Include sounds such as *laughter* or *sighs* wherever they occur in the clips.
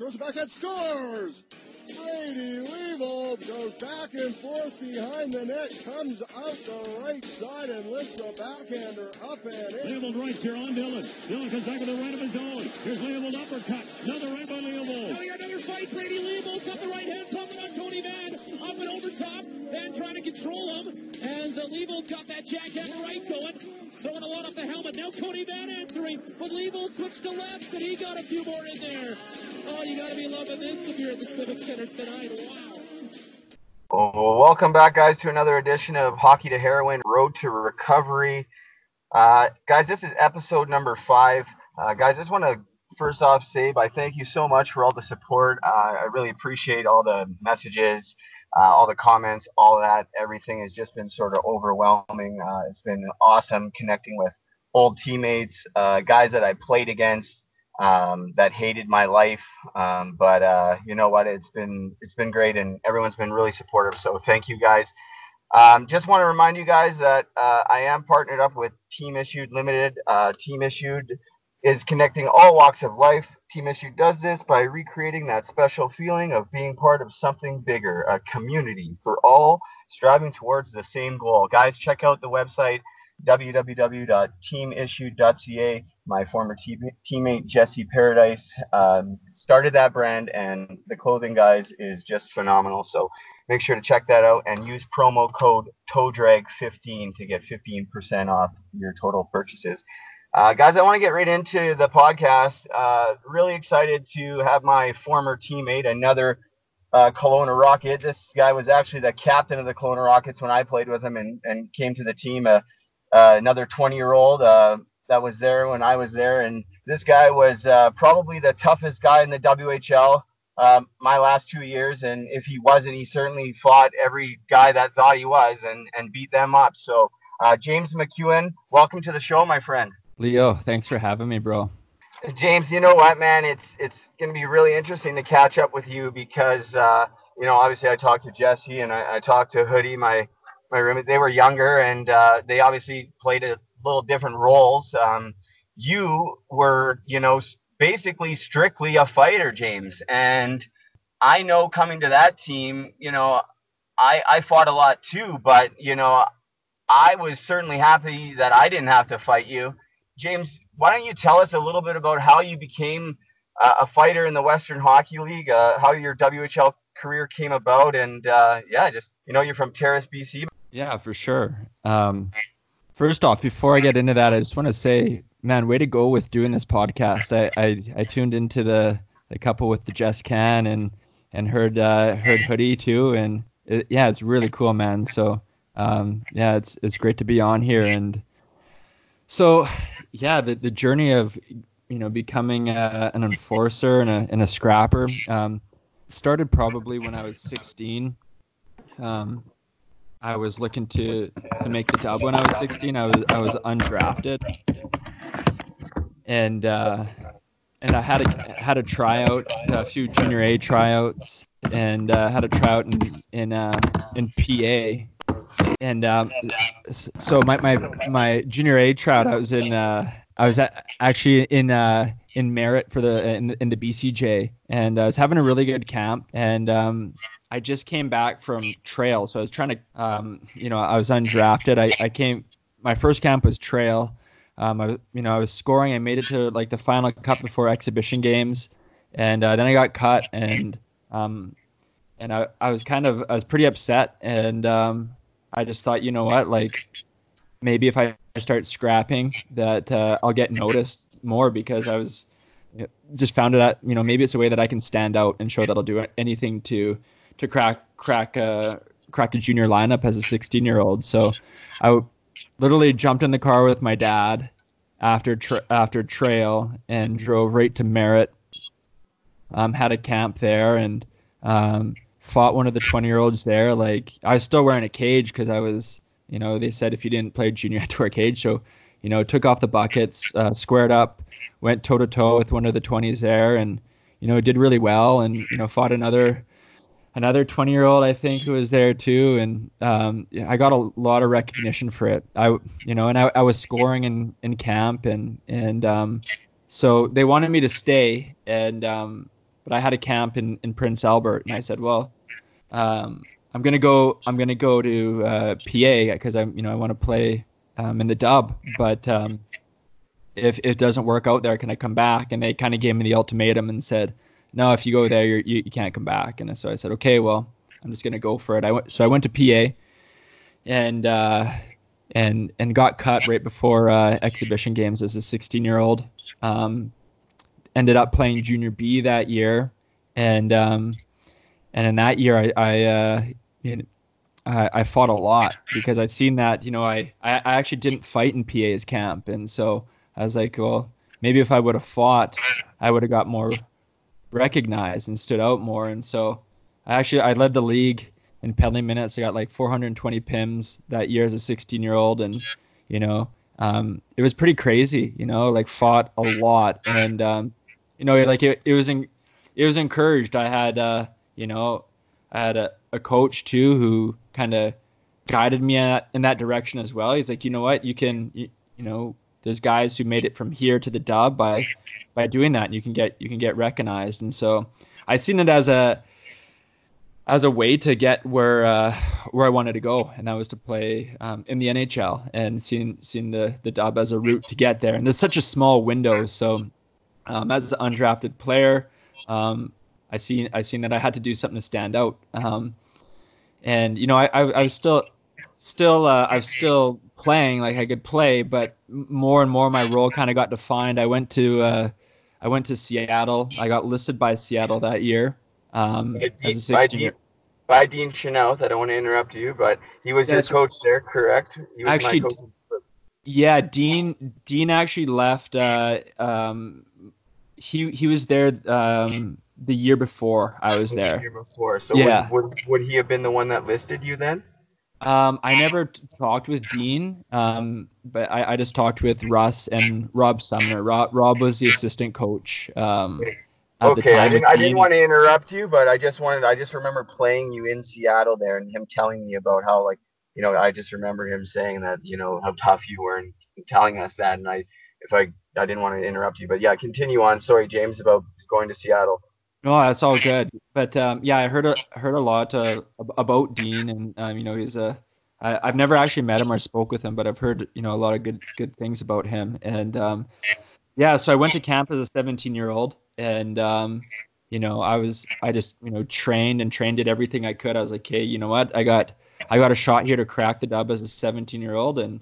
Throws it back and scores! Brady Leavold goes back and forth behind the net, comes out the right side and lifts the backhander up and in. Leavold right here on Dillon. Dillon comes back to the right of his own. Here's Leavold uppercut. Another right by Leavold. Now we got another fight. Brady Leavold got the right hand pumping on Tony Van. And over top. Van trying to control him as uh, Leavold's got that jackhammer right going. Throwing a lot off the helmet. Now Tony Van answering. But Leavold switched to lefts and he got a few more in there. Oh, you got to be loving this if you're at the Civic Center tonight. Wow. Oh, welcome back, guys, to another edition of Hockey to Heroin Road to Recovery. Uh, guys, this is episode number five. Uh, guys, I just want to first off say I thank you so much for all the support. Uh, I really appreciate all the messages, uh, all the comments, all that. Everything has just been sort of overwhelming. Uh, it's been awesome connecting with old teammates, uh, guys that I played against um, that hated my life. Um, but uh, you know what? It's been it's been great, and everyone's been really supportive. So thank you guys. Um, just want to remind you guys that uh, I am partnered up with Team Issued Limited. Uh, Team Issued is connecting all walks of life. Team Issue does this by recreating that special feeling of being part of something bigger, a community for all striving towards the same goal. Guys, check out the website www.teamissued.ca. My former team, teammate Jesse Paradise um, started that brand, and the clothing guys is just phenomenal. So make sure to check that out and use promo code TOEDRAG15 to get 15% off your total purchases. Uh, guys, I want to get right into the podcast. Uh, really excited to have my former teammate, another uh, Kelowna Rocket. This guy was actually the captain of the Kelowna Rockets when I played with him and, and came to the team. Uh, uh, another 20 year old uh, that was there when I was there. And this guy was uh, probably the toughest guy in the WHL um, my last two years. And if he wasn't, he certainly fought every guy that thought he was and, and beat them up. So, James McEwan, welcome to the show, my friend. Leo, thanks for having me, bro. James, you know what, man? It's it's going to be really interesting to catch up with you because uh, you know obviously I talked to Jesse and I, I talked to Hoodie, my my roommate. They were younger and uh, they obviously played a little different roles. Um, you were, you know, basically strictly a fighter, James. And I know coming to that team, you know, I, I fought a lot too, but, you know, I was certainly happy that I didn't have to fight you. James, why don't you tell us a little bit about how you became uh, a fighter in the Western Hockey League, uh, how your WHL career came about, and uh, yeah, just you know, you're from Terrace, BC. Yeah, for sure. Um, first off, before I get into that, I just want to say, man, way to go with doing this podcast. I I, I tuned into the the couple with the Jess Can and and heard uh, heard Hoodie too, and it, yeah, it's really cool, man. So um, yeah, it's it's great to be on here, and so yeah, the the journey of you know becoming a, an enforcer and a and a scrapper um, started probably when I was 16. Um, I was looking to to make the dub when I was 16. I was I was undrafted, and uh, and I had a had a tryout, a few junior A tryouts, and uh, had a tryout in in uh, in PA, and um, so my, my my junior A tryout, I was in uh, I was at, actually in uh, in Merritt for the in, in the BCJ, and I was having a really good camp, and um, I just came back from Trail, so I was trying to, um, you know, I was undrafted. I, I came, my first camp was Trail. Um, I, you know, I was scoring. I made it to like the final cup before exhibition games, and uh, then I got cut, and um, and I, I was kind of, I was pretty upset, and um, I just thought, you know what, like maybe if I start scrapping, that uh, I'll get noticed more because I was just found it out. You know, maybe it's a way that I can stand out and show that I'll do anything to to crack crack a crack a junior lineup as a 16 year old. So I literally jumped in the car with my dad after tra- after Trail and drove right to Merritt. Um, had a camp there and um, fought one of the 20 year olds there. Like I was still wearing a cage because I was, you know, they said if you didn't play junior, *laughs* you had to wear a cage. So, you know, took off the buckets, uh, squared up, went toe to toe with one of the 20s there, and you know, did really well. And you know, fought another another 20 year old I think who was there too, and um, I got a lot of recognition for it. I you know, and I, I was scoring in in camp, and and um, so they wanted me to stay, and um, but I had a camp in, in Prince Albert, and I said, well, um, I'm gonna go. I'm gonna go to uh, PA because I'm, you know, I want to play um, in the dub. But um, if, if it doesn't work out there, can I come back? And they kind of gave me the ultimatum and said, no, if you go there, you you can't come back. And so I said, okay, well, I'm just gonna go for it. I went. So I went to PA, and uh, and and got cut right before uh, exhibition games as a 16 year old. Um, ended up playing junior B that year, and um, and in that year I I, uh, I, I fought a lot because I'd seen that you know I, I I actually didn't fight in PA's camp, and so I was like, well, maybe if I would have fought, I would have got more recognized and stood out more, and so I actually I led the league in penalty minutes. I got like 420 pims that year as a 16 year old, and you know, um, it was pretty crazy. You know, like fought a lot, and um, you know, like it, it was in, it was encouraged. I had, uh, you know, I had a, a coach too who kind of guided me at, in that direction as well. He's like, you know what, you can, you, you know, there's guys who made it from here to the dub by by doing that, and you can get you can get recognized. And so I seen it as a as a way to get where uh, where I wanted to go, and that was to play um, in the NHL and seeing seeing the the dub as a route to get there. And there's such a small window, so um, as an undrafted player, um, I seen I seen that I had to do something to stand out. Um, and you know, I, I, I was still still uh, I was still playing like I could play, but more and more my role kind of got defined. I went to uh, I went to Seattle. I got listed by Seattle that year. Um, By Dean, as a 16 Dean, by Dean Chynoweth. I don't want to interrupt you, but he was your That's- coach there, correct? He was Actually, my coach. Yeah, Dean Dean actually left. Uh, um, he he was there um, the year before I was the there. year before. So Yeah. would, would would he have been the one that listed you then? Um, I never t- talked with Dean, um, but I, I just talked with Russ and Rob Sumner. Rob, Rob was the assistant coach. Um, the Okay, I didn't I didn't want to interrupt you, but I just wanted I just remember playing you in Seattle there and him telling me about how like you know I just remember him saying that you know how tough you were and telling us that and I if I I didn't want to interrupt you, but yeah, continue on. Sorry, James, about going to Seattle. No, that's all good. But um, yeah, I heard a heard a lot uh, about Dean, and um, you know he's a. I, I've never actually met him or spoke with him, but I've heard you know a lot of good good things about him. And um, yeah, so I went to camp as a 17 year old, and um, you know I was I just you know trained and trained did everything I could. I was like, hey, you know what? I got I got a shot here to crack the dub as a 17 year old, and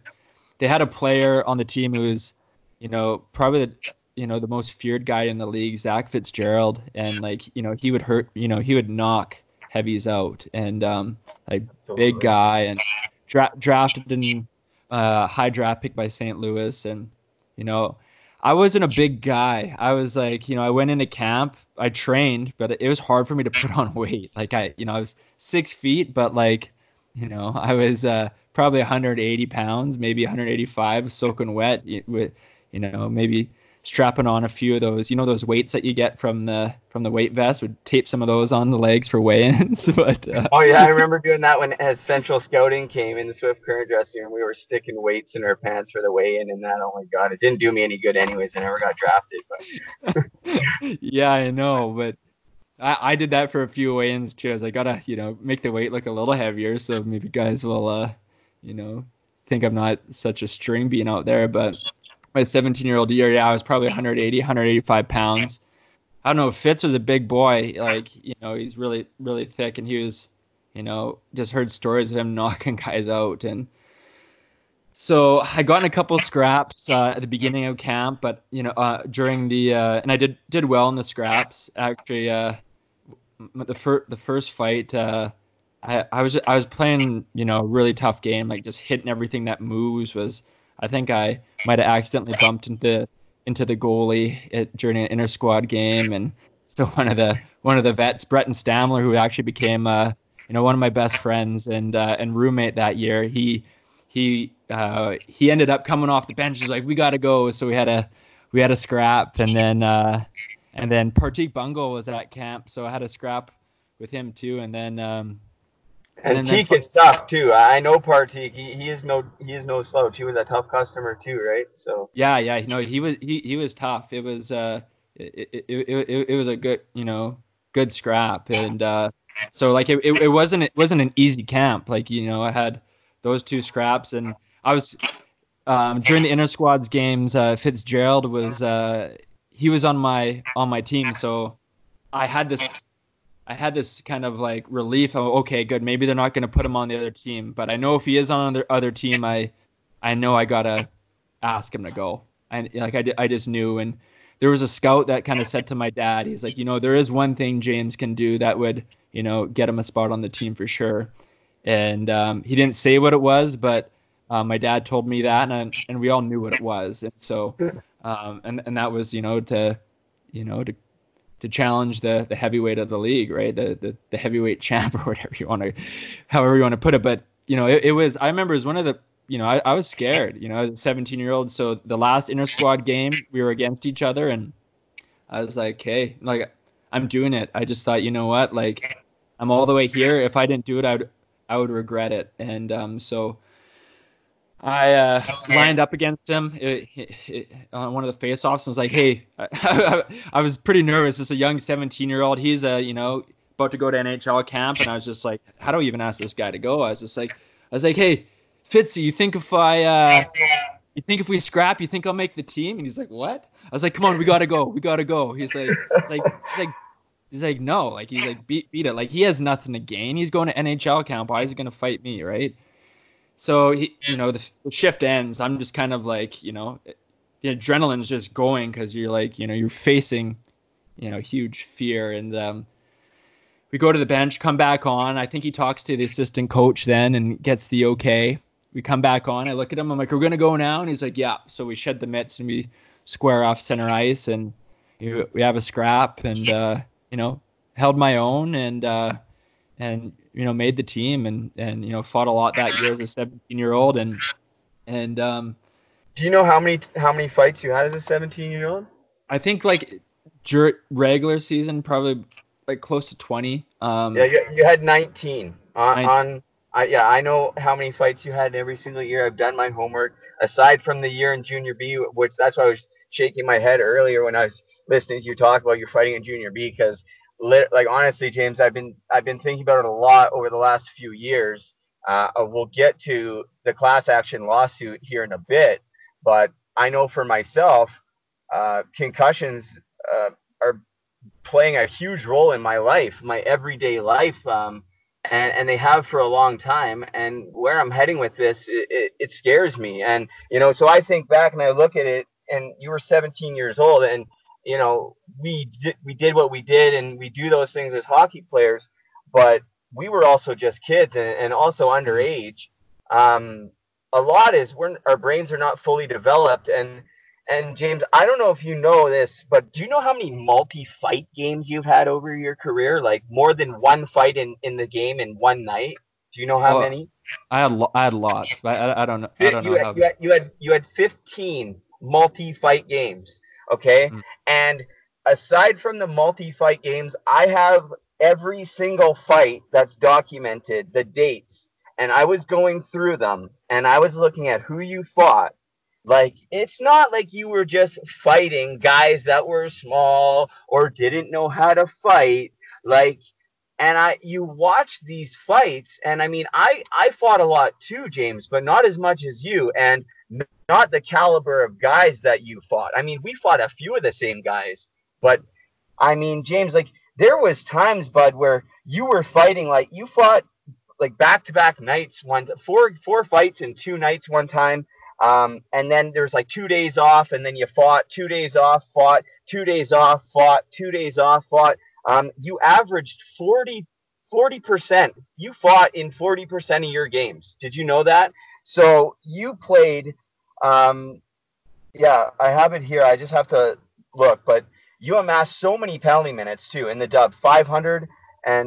they had a player on the team who was, you know, probably the, you know the most feared guy in the league, Zach Fitzgerald, and like you know he would hurt, you know he would knock heavies out, and um, like big guy, and dra- drafted in uh, high draft pick by St. Louis, and you know I wasn't a big guy. I was like you know I went into camp, I trained, but it was hard for me to put on weight. Like I you know I was six feet, but like you know I was uh, probably 180 pounds, maybe 185, soaking wet with you know maybe strapping on a few of those you know those weights that you get from the from the weight vest would tape some of those on the legs for weigh-ins *laughs* but uh, Oh yeah, I remember doing that when as Central Scouting came in the Swift Current dressing room. We were sticking weights in our pants for the weigh-in and that. Oh my god, it didn't do me any good anyways. I never got drafted, but *laughs* yeah i know but I, I did that for a few weigh-ins too as i gotta you know make the weight look a little heavier so maybe guys will uh you know think i'm not such a string being out there but my 17 year old year yeah i was probably 180 185 pounds i don't know fitz was a big boy like you know he's really really thick and he was you know just heard stories of him *laughs* knocking guys out and so I got in a couple scraps uh, at the beginning of camp, but you know, uh, during the uh, and I did did well in the scraps. Actually, uh, the first the first fight, uh, I I was I was playing you know a really tough game, like just hitting everything that moves. Was I think I might have accidentally bumped into into the goalie at, during an inter squad game, and so *laughs* one of the one of the vets, Breton Stamler, who actually became uh, you know one of my best friends and uh, and roommate that year, he he uh, he ended up coming off the bench. He's like, "We got to go." So we had a we had a scrap, and then uh, and then Partik Bungle was at camp, so I had a scrap with him too. And then um, and, And Teak is tough too. I know Partik. He, he is no he is no slouch. He was a tough customer too, right? So yeah, yeah, no, he was he, he was tough. It was uh, it, it, it, it was a good you know good scrap and uh, so like it, it, it wasn't it wasn't an easy camp like you know I had those two scraps and I was um, during the inner squads games uh, Fitzgerald was uh, he was on my on my team so I had this I had this kind of like relief. Of, okay, good. Maybe they're not going to put him on the other team, but I know if he is on the other team, I, I know I gotta ask him to go. And like I, I just knew. And there was a scout that kind of said to my dad, he's like, you know, there is one thing James can do that would, you know, get him a spot on the team for sure. And um, he didn't say what it was, but uh, my dad told me that, and and we all knew what it was. And so, um, and and that was, you know, to, you know, to to challenge the the heavyweight of the league, right? The the, the heavyweight champ *laughs* or whatever you want to, however you want to put it. But you know, it, it was. I remember it was one of the. You know, I, I was scared. You know, as a 17 year old. So the last inter squad game, we were against each other, and I was like, hey, like I'm doing it. I just thought, you know what, like I'm all the way here. If I didn't do it, I would I would regret it. And um, so I uh, lined up against him it, it, it, on one of the face-offs and was like, "Hey, *laughs* I, I was pretty nervous. It's a young 17-year-old. He's a you know about to go to NHL camp, and I was just like, how do I even ask this guy to go? I was just like, I was like, hey, Fitzy, you think if I, uh, you think if we scrap, you think I'll make the team? And he's like, what? I was like, come on, we gotta go, we gotta go. He's like, like, he's like. He's like, no, like he's like, beat, beat it. Like he has nothing to gain. He's going to NHL camp. Why is he gonna fight me, right? So he, you know, the, the shift ends. I'm just kind of like, you know, the adrenaline's just going because you're like, you know, you're facing, you know, huge fear. And um, we go to the bench, come back on. I think he talks to the assistant coach then and gets the okay. We come back on. I look at him. I'm like, we're gonna go now, and he's like, yeah. So we shed the mitts and we square off center ice, and we have a scrap, and uh, you know, held my own, and uh, and you know made the team and and you know fought a lot that year as a 17 year old and and um do you know how many how many fights you had as a 17 year old i think like regular season probably like close to 20 um yeah you, you had 19 on, 19. on I, yeah, I know how many fights you had every single year. I've done my homework. Aside from the year in Junior B, which that's why I was shaking my head earlier when I was listening to you talk about your fighting in Junior B, because like honestly, James, I've been I've been thinking about it a lot over the last few years. Uh, uh, we'll get to the class action lawsuit here in a bit, but I know for myself, uh, concussions uh, are playing a huge role in my life, my everyday life, um, and and they have for a long time. And where I'm heading with this, it, it, it scares me. And you know, so I think back and I look at it, and you were 17 years old, and you know, we did, we did what we did and we do those things as hockey players, but we were also just kids and, and also underage. Um, a lot is we're, our brains are not fully developed. And, and James, I don't know if you know this, but do you know how many multi-fight games you've had over your career? Like more than one fight in, in the game in one night? Do you know how many? I had I had lots, but I, I don't know. I don't you know had, how. You had, you had you had 15 multi-fight games. Okay. Mm. And aside from the multi fight games, I have every single fight that's documented, the dates, and I was going through them and I was looking at who you fought. Like, it's not like you were just fighting guys that were small or didn't know how to fight. Like, and I, you watch these fights, and I mean, I, I fought a lot too, James, but not as much as you. And not the caliber of guys that you fought. I mean, we fought a few of the same guys, but I mean, James, like there was times, bud, where you were fighting like you fought like back to back nights, one four four fights in two nights one time. Um, and then there's like two days off, and then you fought two days off, fought two days off, fought two days off, fought. Um, you averaged 40 percent. You fought in 40% of your games. Did you know that? So you played um, yeah, I have it here. I just have to look, but you amassed so many penalty minutes too in the dub 540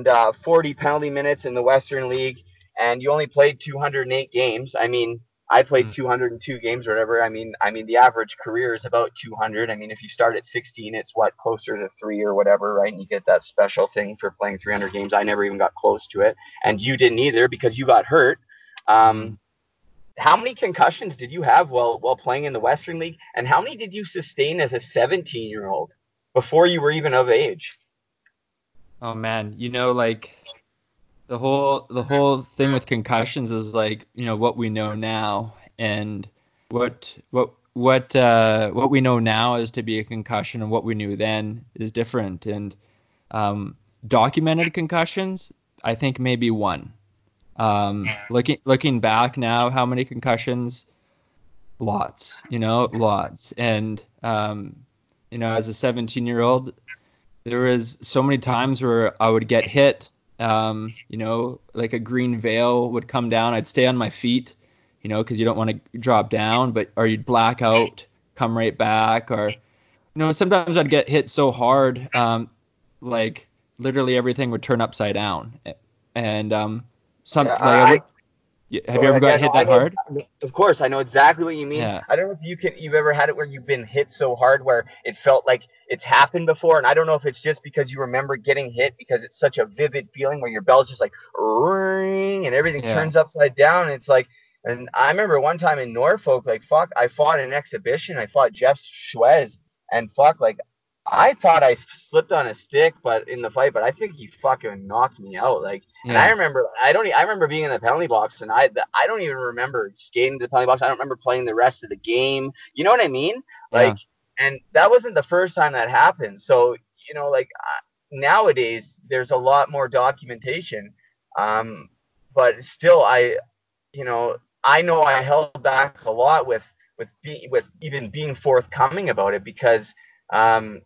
uh, penalty minutes in the Western League, and you only played 208 games. I mean, I played mm. 202 games or whatever. I mean, I mean the average career is about 200. I mean, if you start at 16, it's what closer to three or whatever, right? And you get that special thing for playing 300 games. I never even got close to it, and you didn't either because you got hurt. Um, hmm how many concussions did you have while while playing in the Western League, and how many did you sustain as a 17 year old? before you were even of age. Oh man, you know, like the whole the whole thing with concussions is like you know what we know now, and what what what uh, what we know now is to be a concussion, and what we knew then is different. And um, documented concussions, I think maybe one. Um, looking looking back now, how many concussions? Lots, you know, lots. And um, you know, as a 17 year old, there was so many times where I would get hit. Um, you know, like a green veil would come down. I'd stay on my feet, you know, because you don't want to drop down, but or you'd black out, come right back, or you know, sometimes I'd get hit so hard, um, like literally everything would turn upside down, and um, some Yeah, like, I- have you ever got hit that know- hard? Of course, I know exactly what you mean. Yeah. I don't know if you can you've ever had it where you've been hit so hard where it felt like it's happened before, and I don't know if it's just because you remember getting hit because it's such a vivid feeling where your bell's just like ring and everything Yeah. turns upside down. And it's like, and I remember one time in Norfolk, like fuck, I fought an exhibition. I fought Jeff Schwez, and fuck, like I thought I slipped on a stick, but in the fight, but I think he fucking knocked me out. Like. And I remember, I don't, I remember being in the penalty box, and I, the, I don't even remember skating to the penalty box. I don't remember playing the rest of the game. You know what I mean? Yeah. Like, and that wasn't the first time that happened. So, you know, like nowadays, there's a lot more documentation. Um, but still, I, you know, I know I held back a lot with, with, be, with even being forthcoming about it because, um,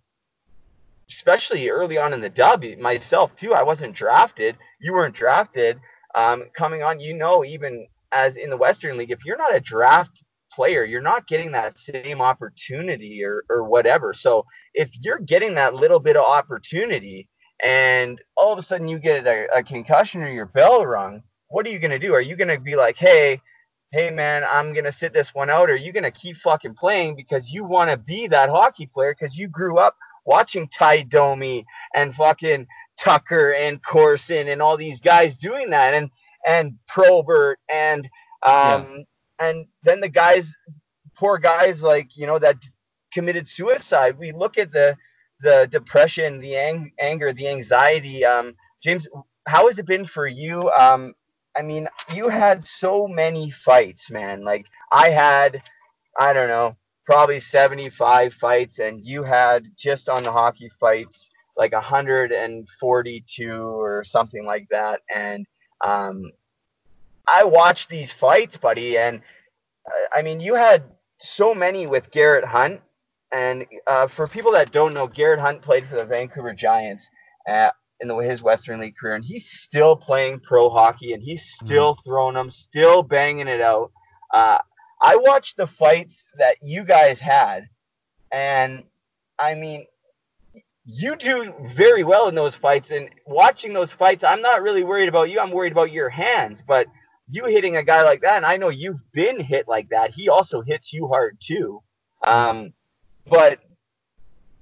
especially early on in the dub myself too i wasn't drafted. You weren't drafted um, coming on you know even as in the western league if you're not a draft player you're not getting that same opportunity or, or whatever. So if you're getting that little bit of opportunity and all of a sudden you get a, a concussion or your bell rung what are you going to do? Are you going to be like hey hey man i'm going to sit this one out. Or are you going to keep fucking playing because you want to be that hockey player because you grew up watching Ty Domi and fucking Tucker and Corson and all these guys doing that. And and Probert and um and then the guys poor guys like you know that committed suicide. We look at the the depression the ang- anger the anxiety. Um James how has it been for you? Um I mean you had so many fights man. Like I had I don't know probably 75 fights and you had just on the hockey fights like 142 or something like that. And um, i watched these fights buddy and uh, i mean you had so many with Garet Hunt. And uh, for people that don't know Garet Hunt played for the vancouver giants uh, in the, his western league career and he's still playing pro hockey and he's still throwing them still banging it out. Uh, I watched the fights that you guys had, and I mean, you do very well in those fights. And watching those fights, I'm not really worried about you. I'm worried about your hands. But you hitting a guy like that, and I know you've been hit like that. He also hits you hard too. Um, but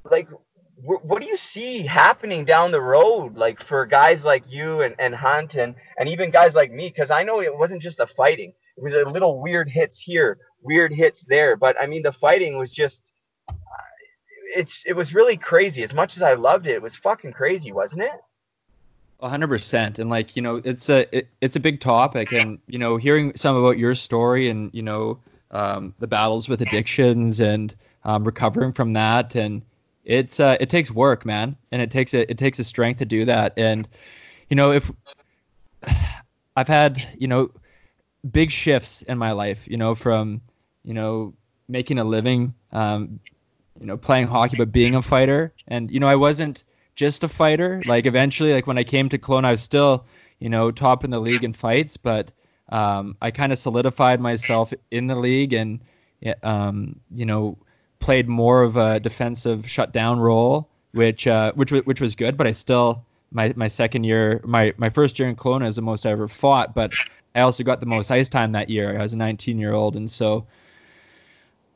like, wh- what do you see happening down the road, like for guys like you and, and Hunt and and even guys like me? Because I know it wasn't just the fighting it was a little weird hits here, weird hits there. But I mean, the fighting was just, uh, it's it was really crazy. As much as I loved it, it was fucking crazy, wasn't it? Hundred percent, and like you know, it's a it, it's a big topic, and you know, hearing some about your story and you know, um, the battles with addictions and um, recovering from that, and it's uh, it takes work, man, and it takes a it takes a strength to do that, and you know, if *sighs* I've had you know big shifts in my life, you know, from you know making a living, um, you know, playing hockey, but being a fighter, and you know, I wasn't just a fighter. Like eventually, like when I came to Kelowna, I was still, you know, top in the league in fights, but um, I kind of solidified myself in the league and, um, you know, played more of a defensive shutdown role, which uh, which which was good. But I still my my second year, my my first year in Kelowna is the most I ever fought, but I also got the most ice time that year. I was a 19 year old, and so.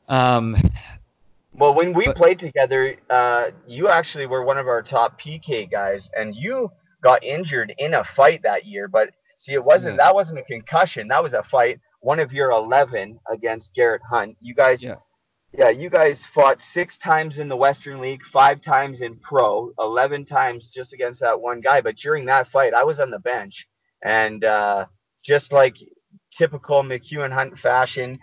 Um, Well, when we But- played together, uh, you actually were one of our top PK guys, and you got injured in a fight that year. But see, it wasn't that wasn't a concussion. That was a fight. One of your 11 against Garet Hunt. You guys, Yeah. Yeah, you guys fought six times in the Western League, five times in pro, 11 times just against that one guy. But during that fight, I was on the bench. And uh, just like typical McEwan Hunt fashion,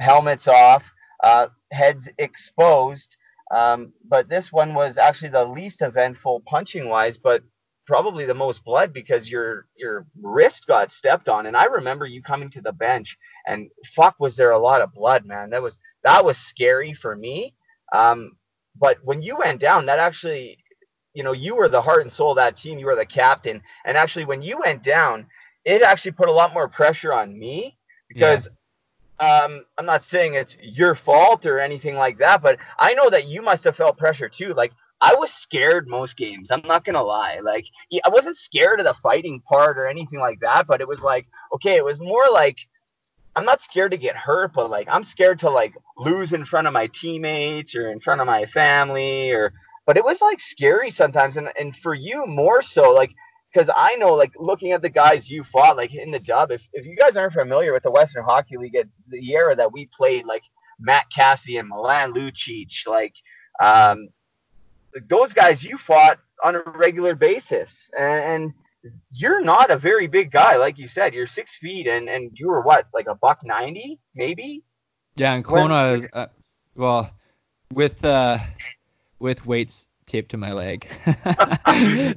helmets off, uh, heads exposed. Um, but this one was actually the least eventful punching wise, but probably the most blood because your your wrist got stepped on. And I remember you coming to the bench and fuck was there a lot of blood, man. That was that was scary for me. Um, but when you went down, that actually, you know, you were the heart and soul of that team. You were the captain. And actually when you went down, it actually put a lot more pressure on me because um, I'm not saying it's your fault or anything like that, but I know that you must have felt pressure too. Like I was scared most games. I'm not gonna lie. Like I wasn't scared of the fighting part or anything like that, but it was like okay, it was more like I'm not scared to get hurt, but like I'm scared to like lose in front of my teammates or in front of my family or. But it was like scary sometimes, and and for you more so, like because I know, like, looking at the guys you fought, like, in the dub, if, if you guys aren't familiar with the Western Hockey League, at the era that we played, like, Matt Cassidy and Milan Lucic, like, um, those guys you fought on a regular basis. And, and you're not a very big guy, like you said. You're six feet, and, and you were what, like a buck 90, maybe? Yeah, and Kelowna is, uh, well, with, uh, with weights taped to my leg. *laughs*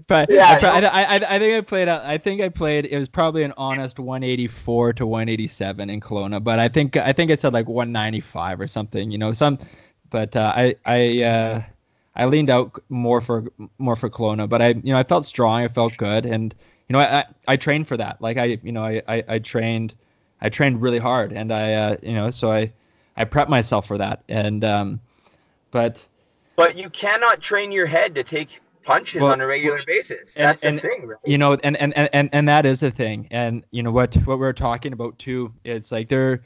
but *laughs* yeah, I, I, I, think I played. I think I played. It was probably an honest 184 to 187 in Kelowna, but I think I think it said like 195 or something. You know, some. But uh, I I uh, I leaned out more for more for Kelowna, but I you know I felt strong. I felt good, and you know I I, I trained for that. Like I you know I, I, I trained I trained really hard, and I uh, you know so I I prepped myself for that, and um, but but you cannot train your head to take punches well, on a regular basis. That's and, the thing, right? You know, and, and, and, and that is the thing. And you know what what we're talking about too, it's like there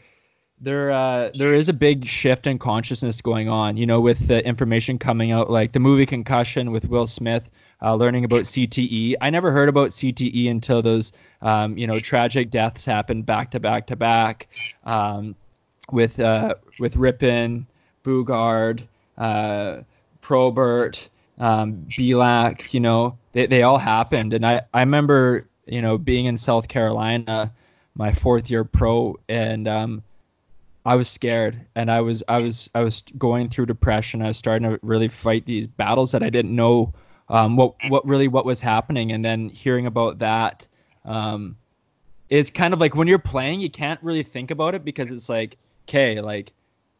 there uh, there is a big shift in consciousness going on, you know, with the information coming out, like the movie Concussion with Will Smith, uh, learning about CTE. I never heard about CTE until those, um, you know, tragic deaths happened back to back to back, um, with uh, with Rypien, Boogaard, uh, Probert, um, Belak, you know, they, they all happened. And I, I remember, you know, being in South Carolina, my fourth year pro, and um, I was scared and I was I was I was going through depression. I was starting to really fight these battles that I didn't know um, what what really what was happening. And then hearing about that, um, it's kind of like when you're playing, you can't really think about it because it's like, okay, like,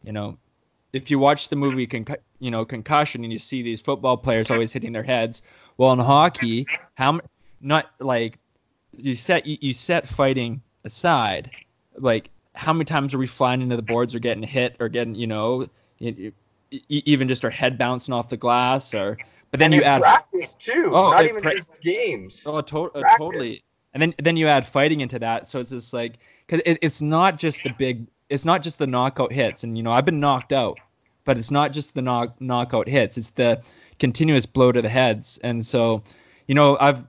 you know, if you watch the movie you know concussion and you see these football players always hitting their heads well in hockey how not like you set you, you set fighting aside like how many times are we flying into the boards or getting hit or getting you know even just our head bouncing off the glass or but then you add practice too. Oh, not even pra- just games. Oh to- uh, totally. And then then you add fighting into that. So it's just like because it, it's not just the big it's not just the knockout hits, and you know I've been knocked out, but it's not just the knock knockout hits. It's the continuous blow to the heads, and so you know I've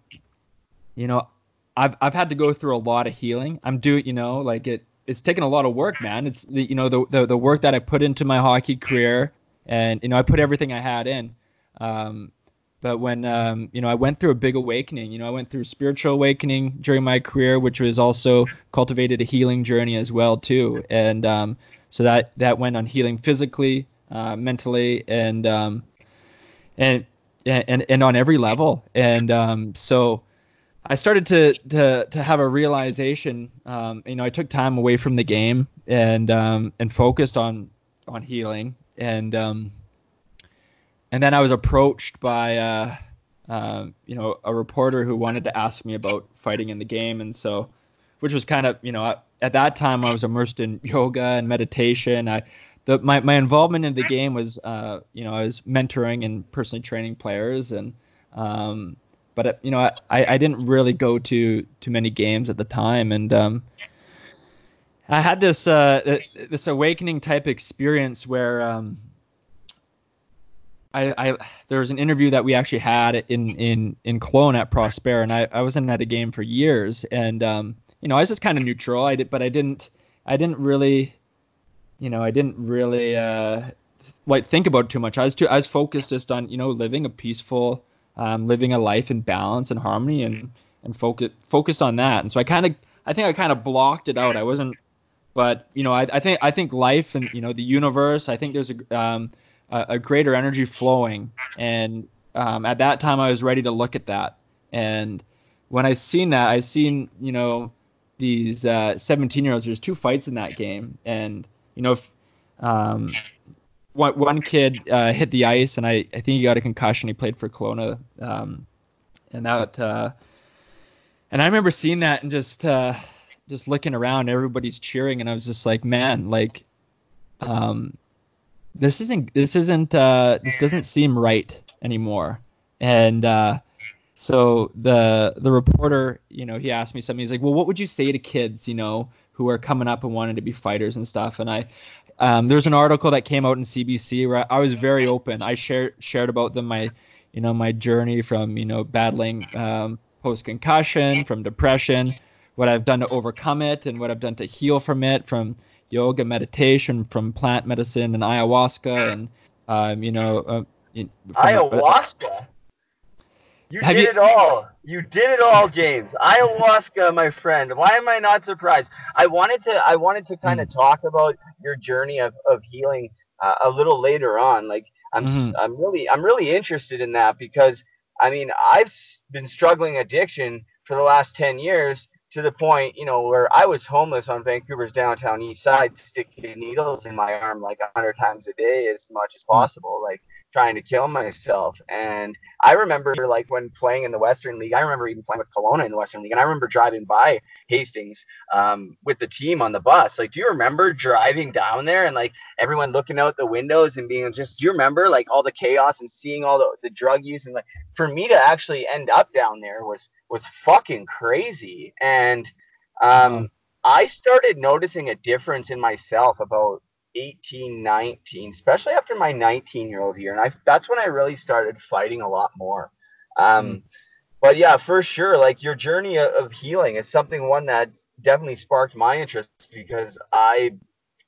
you know I've I've had to go through a lot of healing. I'm doing you know like it it's taken a lot of work, man. It's the you know the the, the work that I put into my hockey career, and you know I put everything I had in. Um, but when um, you know I went through a big awakening, you know I went through spiritual awakening during my career, which was also cultivated a healing journey as well too, and um, so that that went on healing physically, uh, mentally, and um, and and and on every level, and um, so. I started to to to have a realization. Um, you know, I took time away from the game and um, and focused on on healing. And um, and then I was approached by uh, uh, you know a reporter who wanted to ask me about fighting in the game, and so which was kind of you know at that time I was immersed in *laughs* yoga and meditation. I the my, my involvement in the game was uh, you know I was mentoring and personally training players and um, but you know I, I didn't really go to too many games at the time and um, I had this uh, this awakening type experience where um, I, I there was an interview that we actually had in in in Kelowna at Prospera, and I, I wasn't at a game for years, and um, you know I was just kind of neutral. I did, but I didn't I didn't really, you know, I didn't really uh, like think about it too much. I was too I was focused just on you know living a peaceful, um, living a life in balance and harmony, and and focus focused on that. And so I kind of I think I kind of blocked it out. I wasn't, but you know I, I think I think life and you know the universe. I think there's a um, a, a greater energy flowing, and um, at that time I was ready to look at that. And when I seen that, I seen you know these uh, 17 uh, year olds. There's two fights in that game, and you know. If, um, one, one kid uh, hit the ice, and I, I think he got a concussion. He played for Kelowna, um, and that. Uh, and I remember seeing that and just uh, just looking around, everybody's cheering, and I was just like, man, like, um, this isn't this isn't uh, this doesn't seem right anymore. And uh, so the the reporter, you know, he asked me something. He's like, well, what would you say to kids, you know, who are coming up and wanting to be fighters and stuff? And I um, there's an article that came out in CBC where I was very open. I shared shared about them my, you know, my journey from you know battling um, post concussion, from depression, what I've done to overcome it, and what I've done to heal from it, from yoga, meditation, from plant medicine and ayahuasca, and um, you know, uh, ayahuasca. You Have did you... it all. You did it all, James. Ayahuasca, my friend. Why am I not surprised? I wanted to. I wanted to kind of mm. talk about your journey of, of healing uh, a little later on. Like I'm. Mm-hmm. I'm really. I'm really interested in that because I mean I've been struggling addiction for the last ten years to the point, you know, where I was homeless on Vancouver's downtown east side, sticking needles in my arm like a hundred times a day as much as mm. possible. Like trying to kill myself. And I remember like when playing in the Western League, I remember even playing with Kelowna in the Western League. And I remember driving by Hastings um, with the team on the bus. Like, do you remember driving down there and like everyone looking out the windows and being just, do you remember like all the chaos and seeing all the, the drug use? And like for me to actually end up down there was, was fucking crazy. And um, I started noticing a difference in myself about 18, 19, especially after my 19 year old year. And I, that's when I really started fighting a lot more. Um, mm. But yeah, for sure, like your journey of healing is something one that definitely sparked my interest because I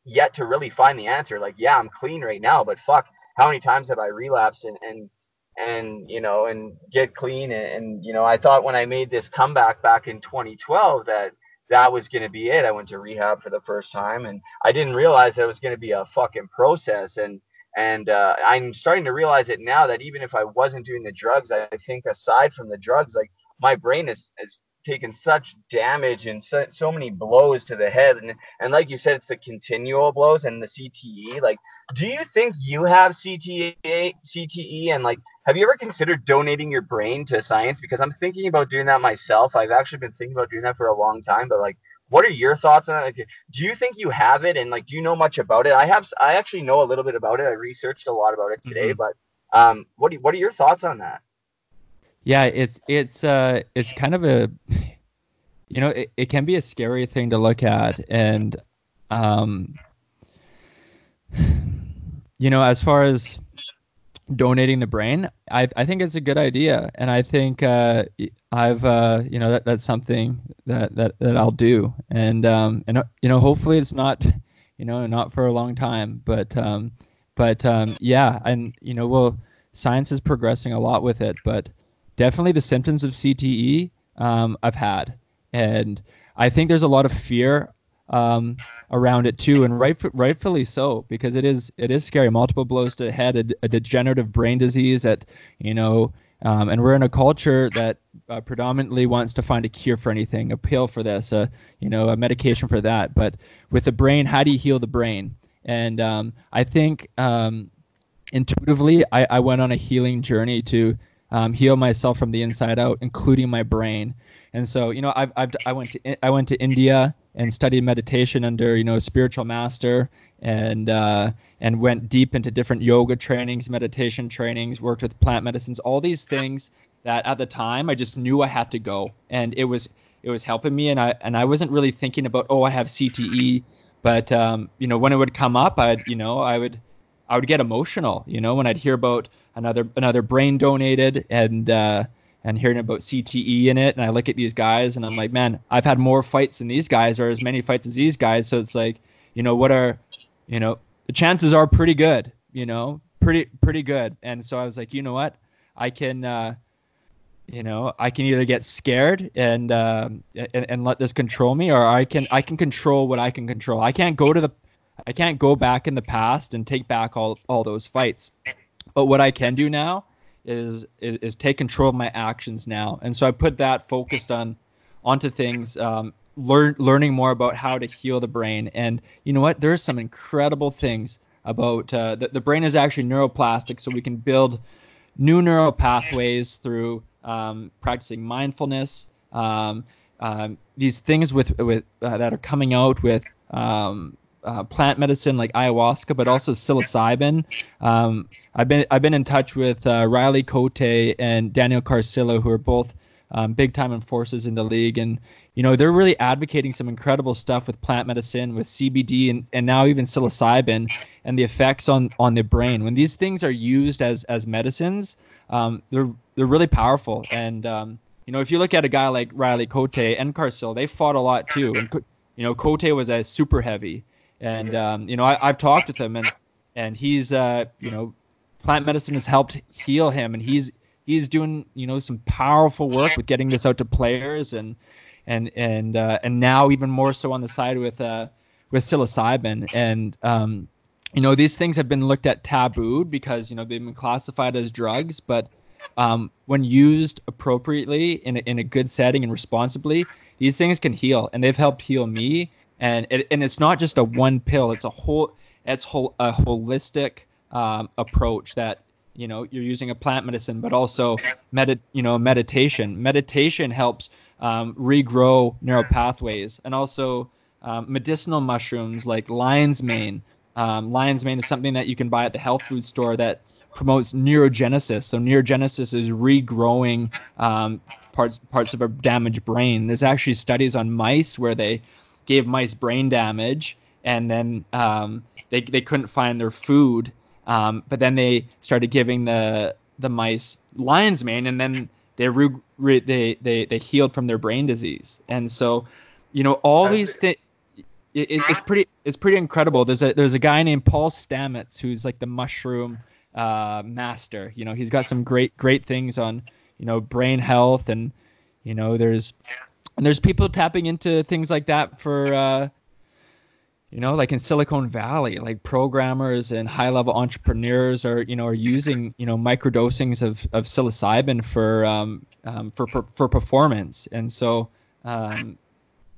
yet to really find the answer. Like, yeah, I'm clean right now, but fuck, how many times have I relapsed and, and, and you know, and get clean? And, and you know, I thought when I made this comeback back in 2012 that that was going to be it. I went to rehab for the first time, and I didn't realize that it was going to be a fucking process. And and uh, I'm starting to realize it now that even if I wasn't doing the drugs, I think aside from the drugs, like my brain is is taken such damage and so, so many blows to the head. And and like you said it's the continual blows and the CTE like do you think you have CTE CTE and like have you ever considered donating your brain to science? Because I'm thinking about doing that myself. I've actually been thinking about doing that for a long time. But like what are your thoughts on that like, do you think you have it? And like do you know much about it? I have I actually know a little bit about it. I researched a lot about it today. Mm-hmm. but um what do, what are your thoughts on that yeah, it's it's uh it's kind of a you know it, it can be a scary thing to look at. And um you know as far as donating the brain i i think it's a good idea. And i think uh i've uh you know that that's something that that, that i'll do. And um and you know hopefully it's not you know not for a long time. But um but um yeah and you know well science is progressing a lot with it. But definitely the symptoms of CTE um, I've had, and I think there's a lot of fear um, around it too, and right, rightfully so because it is it is scary. Multiple blows to the head, a, a degenerative brain disease that you know, um, and we're in a culture that uh, predominantly wants to find a cure for anything, a pill for this, a you know, a medication for that. But with the brain, how do you heal the brain? And um, I think um, intuitively, I, I went on a healing journey to um, heal myself from the inside out, including my brain. And so, you know, I've, I've I went to I went to India and studied meditation under you know a spiritual master, and uh, and went deep into different yoga trainings, meditation trainings, worked with plant medicines, all these things that at the time I just knew I had to go, and it was it was helping me, and I and I wasn't really thinking about oh I have CTE, but um, you know when it would come up, I'd you know I would I would get emotional, you know, when I'd hear about another another brain donated and uh, and hearing about CTE in it, and I look at these guys and I'm like, man, I've had more fights than these guys, or as many fights as these guys. So it's like, you know, what are, you know, the chances are pretty good you know, pretty pretty good. And so I was like, you know what, I can. Uh, you know i can either get scared and, uh, and and let this control me or i can i can control what i can control i can't go to the i can't go back in the past and take back all all those fights. But what i can do now is is, is take control of my actions now. And so i put that focused on onto things um, learn learning more about how to heal the brain. And you know what? There's some incredible things about uh, the, the brain is actually neuroplastic so we can build new neural pathways through um, practicing mindfulness, um, um, these things with with uh, that are coming out with um, uh, plant medicine like ayahuasca, but also psilocybin. Um, I've been I've been in touch with uh, Riley Cote and Daniel Carcillo, who are both um, big time enforcers in the league, and you know they're really advocating some incredible stuff with plant medicine, with CBD, and, and now even psilocybin, and the effects on on the brain. When these things are used as as medicines, um, they're they're really powerful. And um, you know, if you look at a guy like Riley Cote and Carcillo, they fought a lot too. And you know, Cote was a super heavy, and um, you know, I, have talked with him, and and he's uh, you know, plant medicine has helped heal him, and he's he's doing you know some powerful work with getting this out to players, and and and uh, and now even more so on the side with uh, with psilocybin, and um, you know these things have been looked at tabooed because you know they've been classified as drugs, but um, when used appropriately in a, in a good setting and responsibly, these things can heal, and they've helped heal me. And it, and it's not just a one pill; it's a whole it's whole a holistic um, approach that you know you're using a plant medicine, but also medit you know meditation. Meditation helps um, regrow neural pathways, and also um, medicinal mushrooms like lion's mane. Um, lion's mane is something that you can buy at the health food store that promotes neurogenesis. So neurogenesis is regrowing um, parts parts of a damaged brain. There's actually studies on mice where they gave mice brain damage, and then um, they they couldn't find their food. Um, but then they started giving the the mice lion's mane, and then they re, re, they they they healed from their brain disease. And so, you know, all these things. It, it's pretty it's pretty incredible. There's a there's a guy named Paul Stamets who's like the mushroom uh, master. You know, he's got some great great things on you know brain health and you know there's and there's people tapping into things like that for uh, you know like in Silicon Valley, like programmers and high level entrepreneurs are you know are using you know microdosings of of psilocybin for um, um for, for for performance, and so. Um,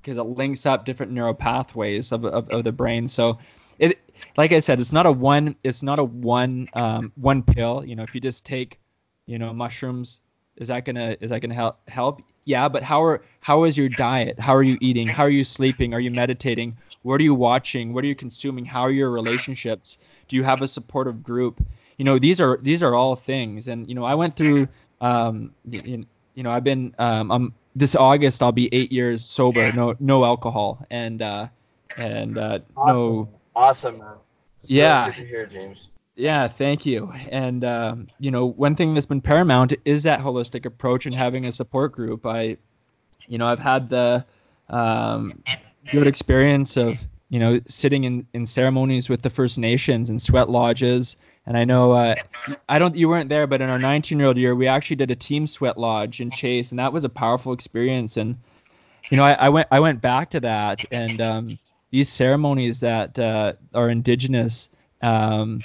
because it links up different neural pathways of, of, of the brain. So it like I said, it's not a one. It's not a one um, one pill. You know, if you just take, you know, mushrooms, is that gonna is that gonna help? Help? Yeah, but how are how is your diet? How are you eating? How are you sleeping? Are you meditating? What are you watching? What are you consuming? How are your relationships? Do you have a supportive group? You know, these are these are all things. And you know, I went through. Um, you, you know, I've been um, I'm this August I'll be eight years sober, no no alcohol, and uh, and uh, awesome. no Awesome, man. It's yeah. Hear, James. Yeah, thank you. And um, you know, one thing that's been paramount is that holistic approach and having a support group. I, you know, I've had the um, good experience of you know sitting in, in ceremonies with the First Nations and sweat lodges. And I know uh, I don't you weren't there, but in our 19 year old year, we actually did a team sweat lodge in Chase, and that was a powerful experience. And you know, I, I went I went back to that, and um, these ceremonies that uh, our indigenous um,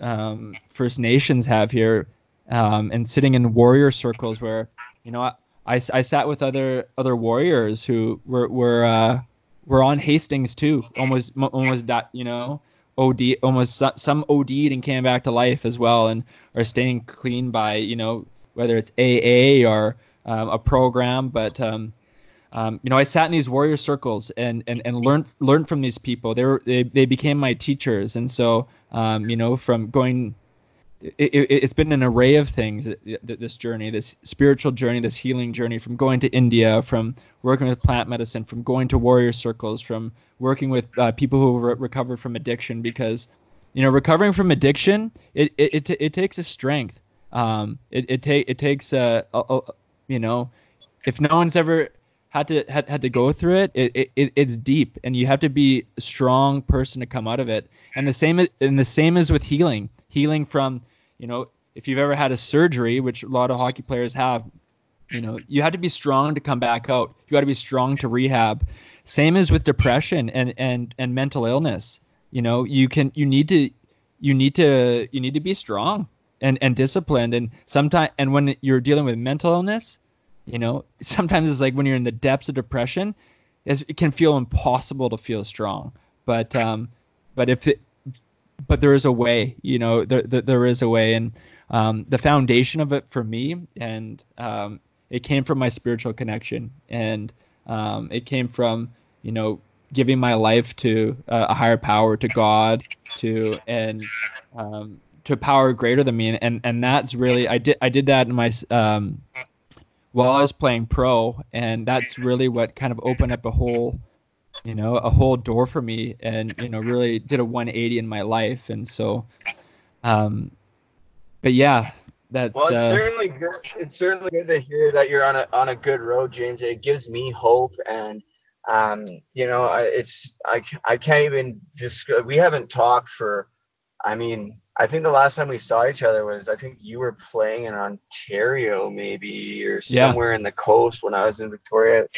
um, First Nations have here, um, and sitting in warrior circles where you know I, I, I, sat with other other warriors who were were uh, were on Hastings too, almost almost that you know OD almost some OD'd and came back to life as well, and are staying clean by you know whether it's AA or um, a program, but um, um, you know, I sat in these warrior circles and and, and learned learned from these people. They were they, they became my teachers, and so um, you know, from going, it, has it, been an array of things. This journey, this spiritual journey, this healing journey, from going to India, from working with plant medicine, from going to warrior circles, from working with uh, people who re- recovered from addiction. Because, you know, recovering from addiction, it it it, it takes a strength. Um, it it take it takes a, a, a you know, if no one's ever had to had, had to go through it, it, it it's deep and you have to be a strong person to come out of it. And the same and the same is with healing. Healing from, you know, if you've ever had a surgery, which a lot of hockey players have, you know, you have to be strong to come back out. You got to be strong to rehab. Same as with depression and and and mental illness. You know, you can you need to you need to you need to be strong and and disciplined and sometimes and when you're dealing with mental illness you know, sometimes it's like when you're in the depths of depression, it can feel impossible to feel strong. But um, but if it, but there is a way, you know, there there, is a way, and um, the foundation of it for me, and um, it came from my spiritual connection, and um, it came from you know giving my life to uh, a higher power, to God, to and um, to power greater than me, and, and and that's really I did I did that in my um while I was playing pro, and that's really what kind of opened up a whole, you know, a whole door for me, and you know, really did a 180 in my life, and so, um, but yeah, that's. Well, it's uh, certainly good. It's certainly good to hear that you're on a on a good road, James. It gives me hope, and um, you know, I- it's I I can't even just. We haven't talked for. I mean, I think the last time we saw each other was I think you were playing in Ontario maybe or Yeah. somewhere in the coast when I was in Victoria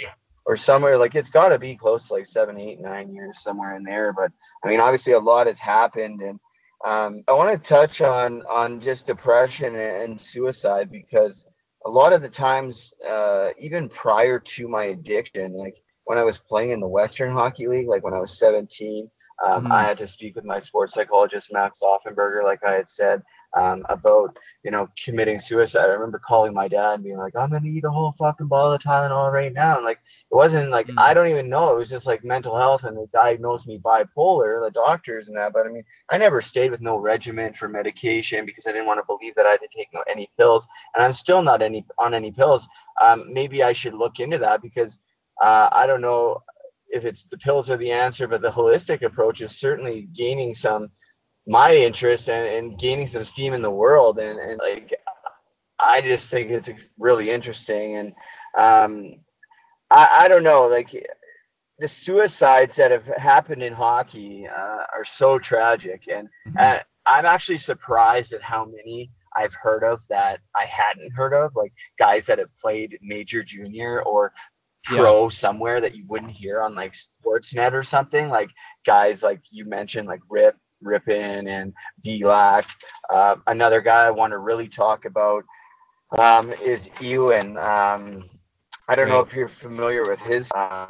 or somewhere like it's got to be close to like seven, eight, nine years somewhere in there. But I mean, obviously a lot has happened, and um, I want to touch on on just depression and suicide because a lot of the times, uh, even prior to my addiction, like when I was playing in the Western Hockey League, like when I was 17, um, Mhm. I had to speak with my sports psychologist, Max Offenberger, like I had said, um, about, you know, committing suicide. I remember calling my dad and being like, I'm going to eat a whole fucking bottle of Tylenol right now. And like, it wasn't like, Mm. I don't even know. It was just like mental health and they diagnosed me bipolar, the doctors and that. But I mean, I never stayed with no regimen for medication because I didn't want to believe that I had to take no, any pills. And I'm still not any on any pills. Um, maybe I should look into that because uh, I don't know if it's the pills are the answer, but the holistic approach is certainly gaining some my interest and, and gaining some steam in the world. And, and like, I just think it's really interesting. And um, I, I don't know, like the suicides that have happened in hockey uh, are so tragic. And Mhm. uh, I'm actually surprised at how many I've heard of that I hadn't heard of, like guys that have played major junior or Yeah. somewhere that you wouldn't hear on like Sportsnet or something. Like guys like you mentioned, like Rip, Rypien, and Belak. Uh, another guy I want to really talk about um, is Ewen. Um, I don't know if you're familiar with his. Uh,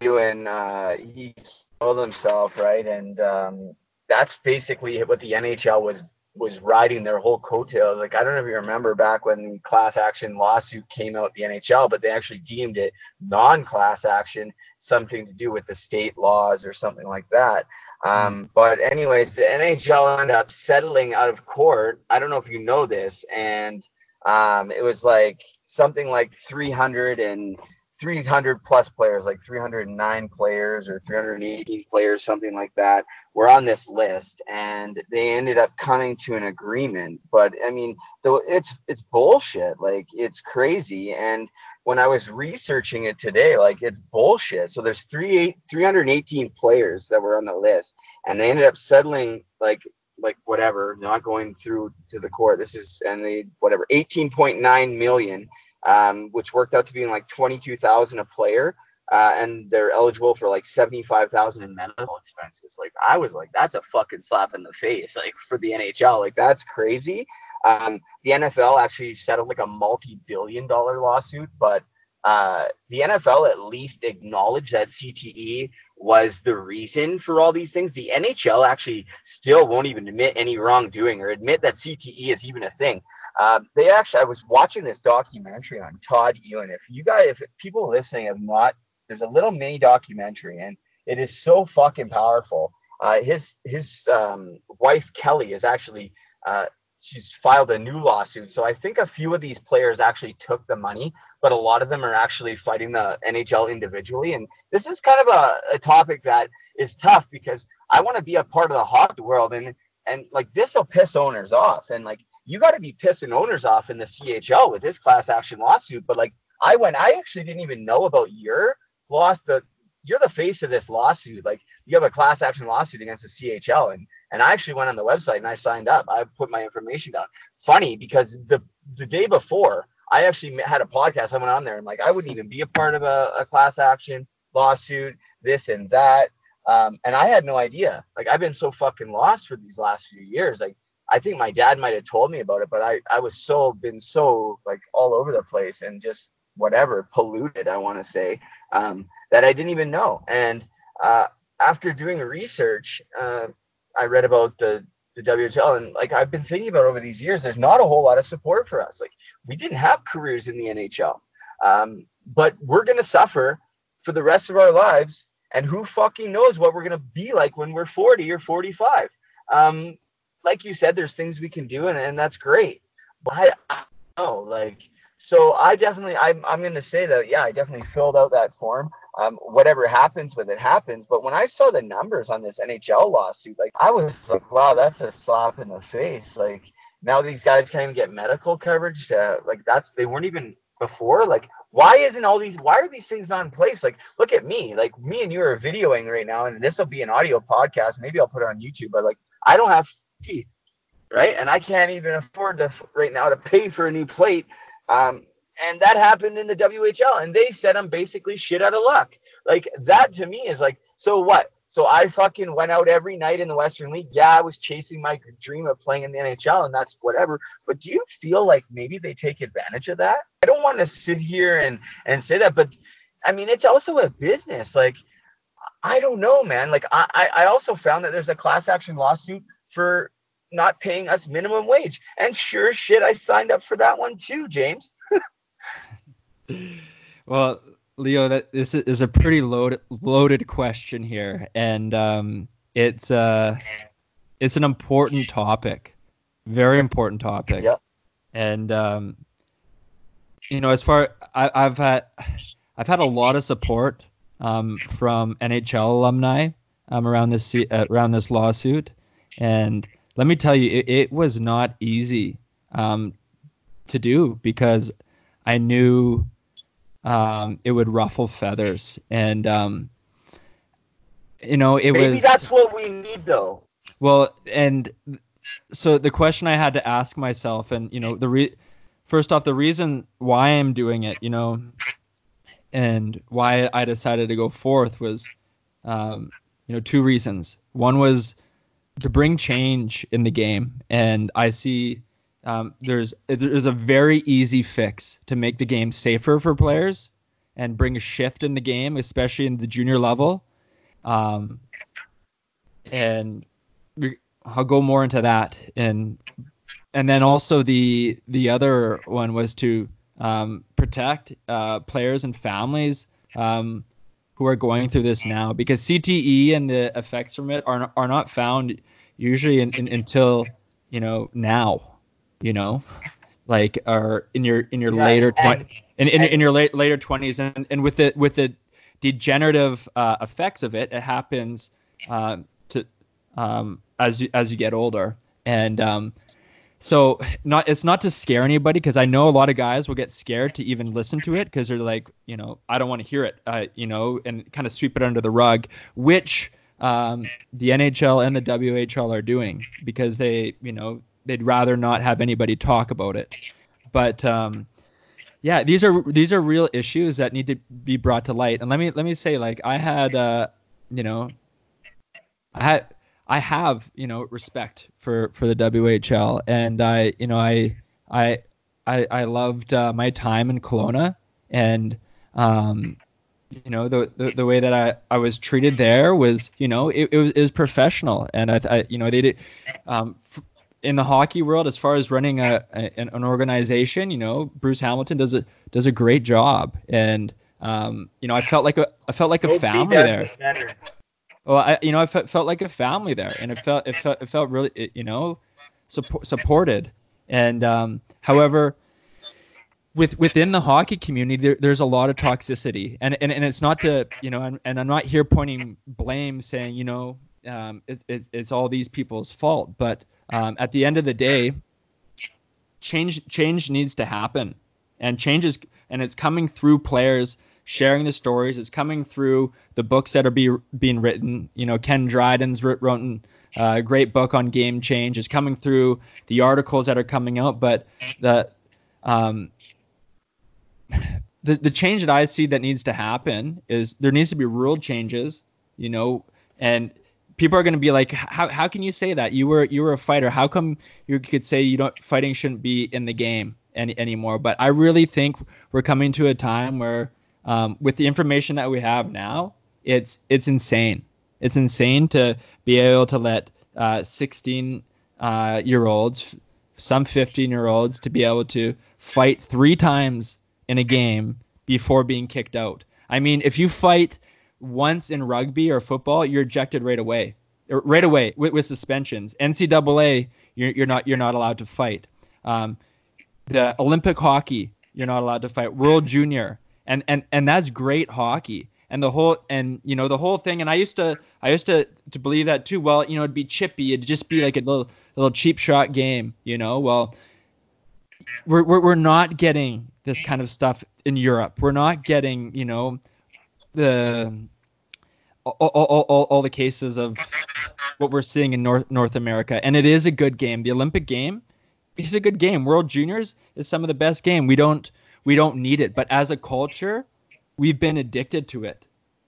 Ewen, uh, he killed himself, right? And um, that's basically what the NHL was was riding their whole coattails. Like I don't know if you remember back when the class action lawsuit came out the NHL, but they actually deemed it non-class action, something to do with the state laws or something like that. Um, but anyways, the NHL ended up settling out of court. I don't know if you know this, and um, it was like something like 300 and 300 plus players, like 309 players or 318 players, something like that, were on this list, and they ended up coming to an agreement. But I mean, though it's it's bullshit. Like it's crazy. And when I was researching it today, like it's bullshit. So there's three eight, 318 players that were on the list, and they ended up settling like like whatever, not going through to the court. This is and they whatever 18.9 million um, which worked out to being like 22,000 a player. Uh, and they're eligible for like 75,000 in medical expenses. Like I was like, that's a fucking slap in the face. Like for the NHL, like that's crazy. Um, the NFL actually settled like a multi-billion dollar lawsuit, but uh, the NFL at least acknowledged that CTE was the reason for all these things. The NHL actually still won't even admit any wrongdoing or admit that CTE is even a thing. Um, they actually, I was watching this documentary on Todd Ewen. If you guys, if people listening have not, there's a little mini documentary, and it is so fucking powerful. Uh, his his um, wife Kelly is actually uh, she's filed a new lawsuit. So I think a few of these players actually took the money, but a lot of them are actually fighting the NHL individually. And this is kind of a, a topic that is tough because I want to be a part of the hockey world, and and like this will piss owners off, and like you got to be pissing owners off in the CHL with this class action lawsuit. But like I went. I actually didn't even know about your loss. The you're the face of this lawsuit. Like you have a class action lawsuit against the CHL, and and I actually went on the website and I signed up. I put my information down. Funny because the the day before I actually had a podcast. I went on there and like I wouldn't even be a part of a, a class action lawsuit, this and that. Um, and I had no idea. Like I've been so fucking lost for these last few years. Like I think my dad might have told me about it, but I I was so been so like all over the place and just whatever polluted. I want to say um, that I didn't even know. And uh, after doing research, uh, I read about the the WHL and like I've been thinking about over these years, there's not a whole lot of support for us. Like we didn't have careers in the NHL, um, but we're gonna suffer for the rest of our lives. And who fucking knows what we're gonna be like when we're 40 or 45? Um, like you said, there's things we can do, and, and that's great. But I, I know, like, so I definitely, I'm, I'm gonna say that, yeah, I definitely filled out that form um, whatever happens with it happens. But when I saw the numbers on this NHL lawsuit, like I was like, wow, that's a slap in the face. Like now these guys can't even get medical coverage. Uh, like that's they weren't even before. Like why isn't all these? Why are these things not in place? Like look at me. Like me and you are videoing right now, and this will be an audio podcast. Maybe I'll put it on YouTube. But like I don't have right? And I can't even afford to right now to pay for a new plate. Um, and that happened in the WHL, and they said I'm basically shit out of luck. Like that to me is like, so what? So I fucking went out every night in the Western League. Yeah, I was chasing my dream of playing in the NHL, and that's whatever. But do you feel like maybe they take advantage of that? I don't want to sit here and and say that, but I mean, it's also a business. Like, I don't know, man. Like, I I also found that there's a class action lawsuit for not paying us minimum wage, and sure shit, I signed up for that one too, James. *laughs* well, Leo, that this is a pretty loaded loaded question here, and um, it's uh, it's an important topic, very important topic. Yeah. And um, you know, as far I, I've had, I've had a lot of support um, from NHL alumni um, around this uh, around this lawsuit, and let me tell you, it, it was not easy um, to do because I knew um, it would ruffle feathers, and um, you know it Maybe was. Maybe that's what we need, though. Well, and so the question I had to ask myself, and you know, the re- first off, the reason why I'm doing it, you know, and why I decided to go forth was, um, you know, two reasons. One was to bring change in the game, and I see um, there's there's a very easy fix to make the game safer for players and bring a shift in the game, especially in the junior level. Um, and I'll go more into that, and and then also the the other one was to um, protect uh, players and families um, who are going through this now, because CTE and the effects from it are are not found usually in, in, until you know now you know like are in your in your yeah, later 20 in, in, in your late later 20s and, and with the with the degenerative uh, effects of it it happens uh, to um, as you as you get older. And um, so not it's not to scare anybody because I know a lot of guys will get scared to even listen to it because they're like you know I don't want to hear it uh, you know and kind of sweep it under the rug which um, the NHL and the WHL are doing because they you know they'd rather not have anybody talk about it. But um, yeah, these are these are real issues that need to be brought to light. And let me let me say, like I had, uh, you know, I had I have you know respect for for the WHL, and I you know I I I, I loved uh, my time in Kelowna, and um, you know the, the, the way that I, I was treated there was you know it, it was it was professional and I, I you know they did um, in the hockey world, as far as running a, a an organization, you know, Bruce Hamilton does a does a great job, and um, you know, I felt like a I felt like a family there. Well, I you know I felt, felt like a family there, and it felt it felt it felt really you know support, supported, and um, however. With, within the hockey community, there, there's a lot of toxicity, and, and and it's not to you know, and, and I'm not here pointing blame, saying you know, um, it, it, it's all these people's fault, but um, at the end of the day, change change needs to happen, and changes and it's coming through players sharing the stories. It's coming through the books that are be, being written. You know, Ken Dryden's written uh, a great book on game change. It's coming through the articles that are coming out, but the um, the the change that I see that needs to happen is there needs to be rule changes. You know, and people are going to be like, how how can you say that? You were you were a fighter. How come you could say you don't fighting shouldn't be in the game any anymore? But I really think we're coming to a time where, um, with the information that we have now, it's it's insane. It's insane to be able to let uh, 16 uh, year olds, some 15 year olds, to be able to fight three times in a game before being kicked out. I mean, if you fight once in rugby or football, you're ejected right away, er, right away with, with suspensions. NCAA, you're, you're not you're not allowed to fight. Um, the Olympic hockey, you're not allowed to fight. World Junior, and and and that's great hockey. And the whole and you know the whole thing. And I used to I used to to believe that too. Well, you know, it'd be chippy. It'd just be like a little little cheap shot game. You know, well. We're, we're, we're not getting this kind of stuff in Europe. We're not getting, you know, the all, all, all, all the cases of what we're seeing in North North America, and it is a good game. The Olympic game is a good game. World Juniors is some of the best game. We don't we don't need it, but as a culture, we've been addicted to it.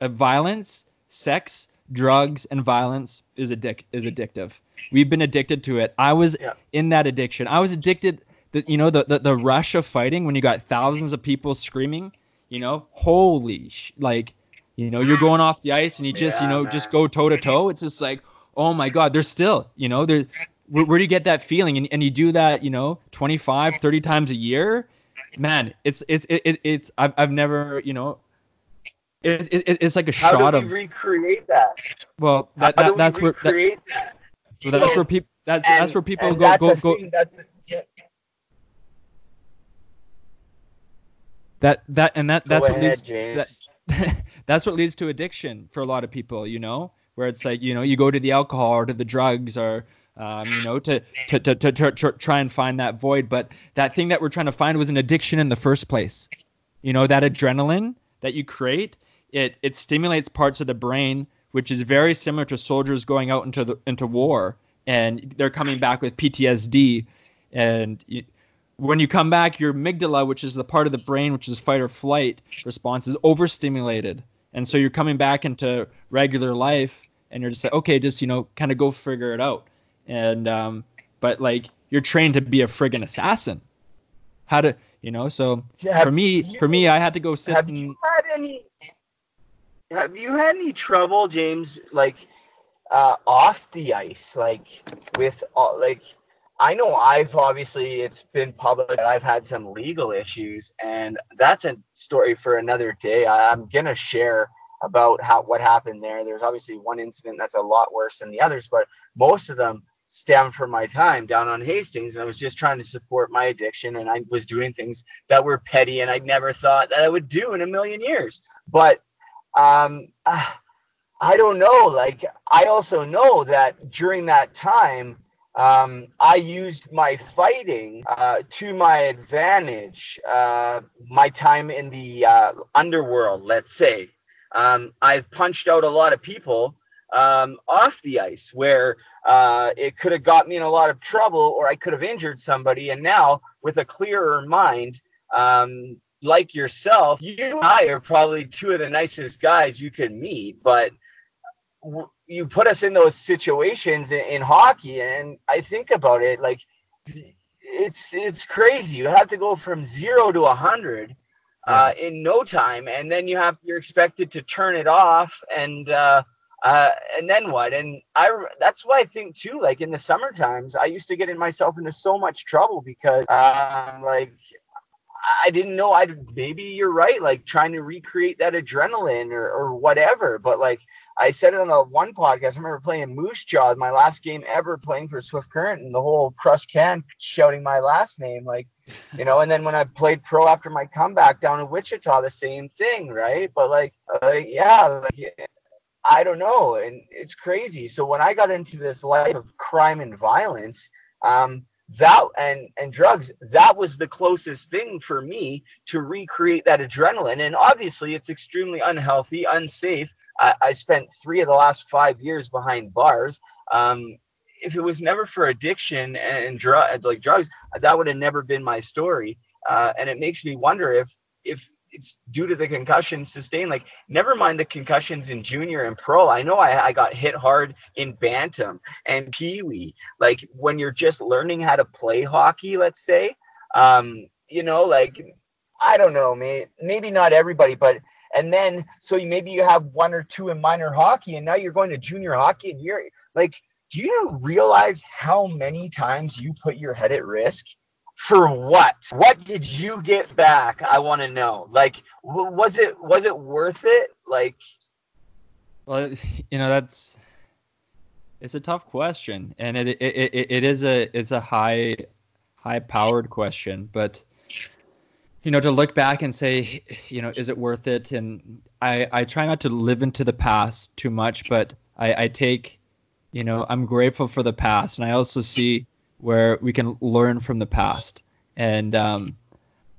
Uh, violence, sex, drugs, and violence is addic- is addictive. We've been addicted to it. I was Yeah. in that addiction. I was addicted. The, you know the, the the rush of fighting when you got thousands of people screaming. You know, holy sh- like you know, you're going off the ice and you just, you know, man. just go toe to toe. It's just like, oh my God, there's still, you know, there. Where, where do you get that feeling? And, and you do that, you know, 25, 30 times a year, man. It's it's it, it, it's I've I've never, you know, it's it, it's like a How shot do we of recreate that? well that, How that that's where that, that? so that's where people that's and- that's where people go that's go go thing, that's yeah, that that and that that's go what ahead, leads James. that *laughs* that's what leads to addiction for a lot of people you know where it's like you know you go to the alcohol or to the drugs or um, you know to to, to, to, to, try and find that void. But that thing that we're trying to find was an addiction in the first place. You know that adrenaline that you create it it stimulates parts of the brain which is very similar to soldiers going out into the into war and they're coming back with PTSD and you, when you come back, your amygdala, which is the part of the brain which is fight or flight response, is overstimulated, and so you're coming back into regular life, and you're just like, okay, just you know, kind of go figure it out, and um, but like you're trained to be a friggin' assassin, how to, you know, so Yeah, for me, you- for me, I had to go sit have and you had any have you had any trouble james like uh off the ice like with all like i know i've obviously it's been public that i've had some legal issues and that's a story for another day. I, i'm gonna share about how what happened there. There's obviously one incident that's a lot worse than the others but most of them stem from my time down on hastings and i was just trying to support my addiction and i was doing things that were petty and I never thought that I would do in a million years. But um, *sighs* I don't know. Like I also know that during that time, um, I used my fighting uh, to my advantage. Uh, my time in the uh, underworld, let's say, um, I've punched out a lot of people um, off the ice where uh, it could have got me in a lot of trouble or I could have injured somebody. And now, with a clearer mind, um, like yourself, you and I are probably two of the nicest guys you could meet, but w- you put us in those situations in, in hockey, and I think about it like it's it's crazy. You have to go from zero to a hundred uh, in no time, and then you have you're expected to turn it off, and uh, uh, and then what? And I that's why I think too. Like in the summer times, I used to get in myself into so much trouble because um, like I didn't know I'd maybe you're right, like trying to recreate that adrenaline or, or whatever. But like I said it on the one podcast, I remember playing Moose Jaw, my last game ever playing for Swift Current, and the whole Crush Can shouting my last name, like you know. And then when I played pro after my comeback down in Wichita, the same thing, right? But like, uh, yeah, like, I don't know, and it's crazy. So when I got into this life of crime and violence, um, that and and drugs that was the closest thing for me to recreate that adrenaline. And obviously it's extremely unhealthy unsafe. I, I spent three of the last five years behind bars. Um, if it was never for addiction and drug like drugs that would have never been my story. Uh, and it makes me wonder if if it's due to the concussions sustained. Like, never mind the concussions in junior and pro. I know I, I got hit hard in bantam and wee. Like, when you're just learning how to play hockey, let's say, um, you know, like, I don't know, maybe, maybe not everybody, but and then so you, maybe you have one or two in minor hockey, and now you're going to junior hockey, and you're like, do you realize how many times you put your head at risk? For what? What did you get back? I want to know. Like, was it was it worth it? Like, well, *laughs* you know that's it's a tough question, and it it, it, it is a it's a high high powered question, but you know to look back and say *sighs* you know is it worth it and i i try not to live into the past too much but i i take you know i'm grateful for the past and i also see where we can learn from the past. And um,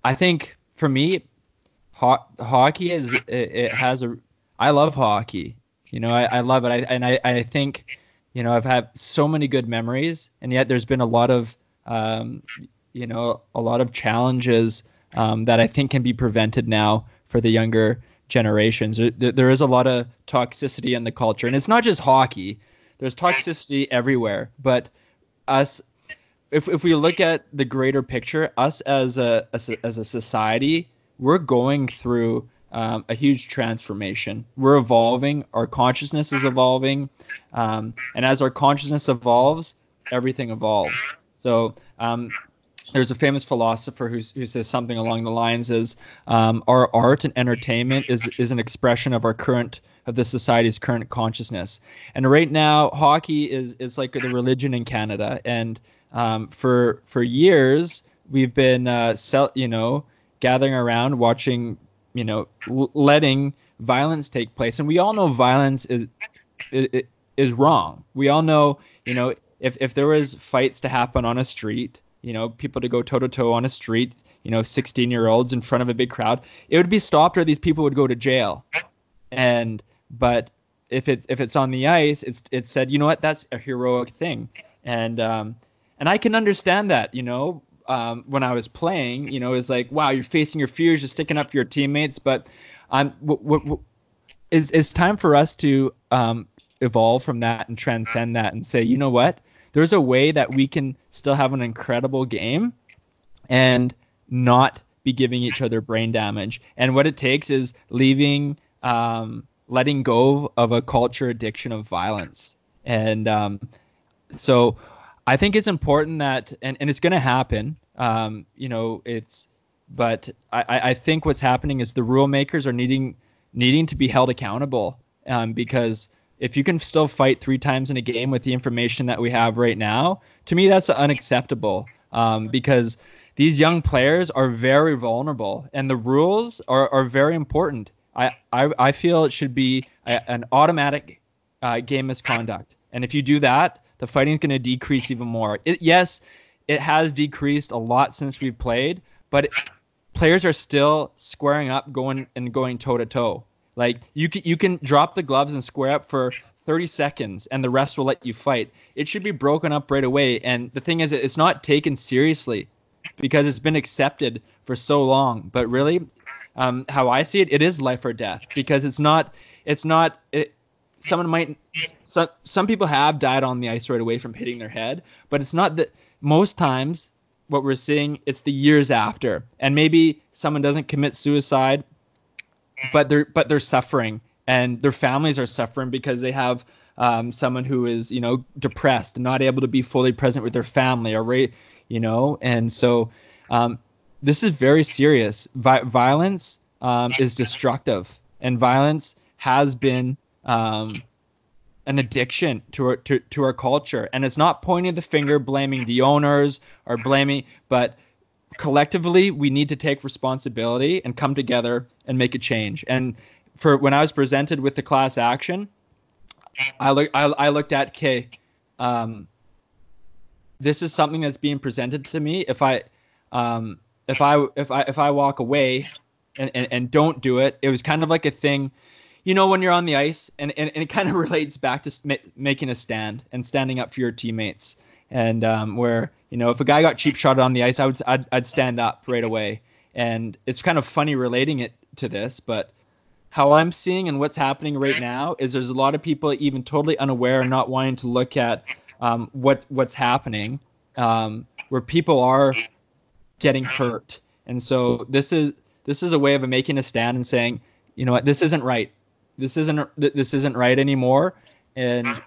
I think for me, ho- hockey is it, it, has a. I love hockey. You know, I, I love it. I, and I, I think, you know, I've had so many good memories, and yet there's been a lot of, um, you know, a lot of challenges um, that I think can be prevented now for the younger generations. There, there is a lot of toxicity in the culture, and it's not just hockey. There's toxicity everywhere, but us if if we look at the greater picture, us as a as a, as a society, we're going through um, a huge transformation. We're evolving. Our consciousness is evolving, um, and as our consciousness evolves, everything evolves. So um, there's a famous philosopher who who says something along the lines is um, our art and entertainment is is an expression of our current of the society's current consciousness. And right now, hockey is is like the religion in Canada, and um, for for years we've been uh, sell, you know gathering around watching you know l- letting violence take place. And we all know violence is, is is wrong. We all know you know if if there was fights to happen on a street you know people to go toe to toe on a street you know 16 year olds in front of a big crowd it would be stopped or these people would go to jail. And but if it if it's on the ice it's it's said you know what that's a heroic thing and um and I can understand that. You know, um, when I was playing, you know, it's like, wow, you're facing your fears, you're sticking up for your teammates, but I'm. W- w- w- it's, it's time for us to um, evolve from that and transcend that and say, you know what? There's a way that we can still have an incredible game and not be giving each other brain damage. And what it takes is leaving, um, letting go of a culture addiction of violence. And um, so I think it's important that, and, and it's going to happen. Um, you know, it's, but I, I think what's happening is the rule makers are needing needing to be held accountable um, because if you can still fight three times in a game with the information that we have right now, to me that's unacceptable um, because these young players are very vulnerable and the rules are, are very important. I, I, I feel it should be a, an automatic uh, game misconduct. And if you do that, the fighting is going to decrease even more. It, yes, it has decreased a lot since we've played, but it, players are still squaring up, going and going toe to toe. Like you can you can drop the gloves and square up for 30 seconds, and the rest will let you fight. It should be broken up right away. And the thing is, it's not taken seriously because it's been accepted for so long. But really, um, how I see it, it is life or death because it's not it's not it, someone might some some people have died on the ice right away from hitting their head, but it's not that most times what we're seeing it's the years after. And maybe someone doesn't commit suicide but they're but they're suffering and their families are suffering because they have um, someone who is you know depressed not able to be fully present with their family or you know and so um, this is very serious. Vi- violence um, is destructive and violence has been um, an addiction to our to, to our culture. And it's not pointing the finger blaming the owners or blaming but collectively we need to take responsibility and come together and make a change. And for when i was presented with the class action i look I, I looked at k um, this is something that's being presented to me. If I, um, if I if I if I walk away and, and, and don't do it, it was kind of like a thing, you know, when you're on the ice, and, and, and it kind of *laughs* relates back to ma- making a stand and standing up for your teammates. And um, where you know, if a guy got cheap shot on the ice, I would I'd, I'd stand up right away. And it's kind of funny relating it to this, but how I'm seeing and what's happening right now is there's a lot of people even totally unaware and not wanting to look at um, what what's happening, um, where people are getting hurt, and so this is this is a way of making a stand and saying, you know what, this isn't right, this isn't this isn't right anymore, and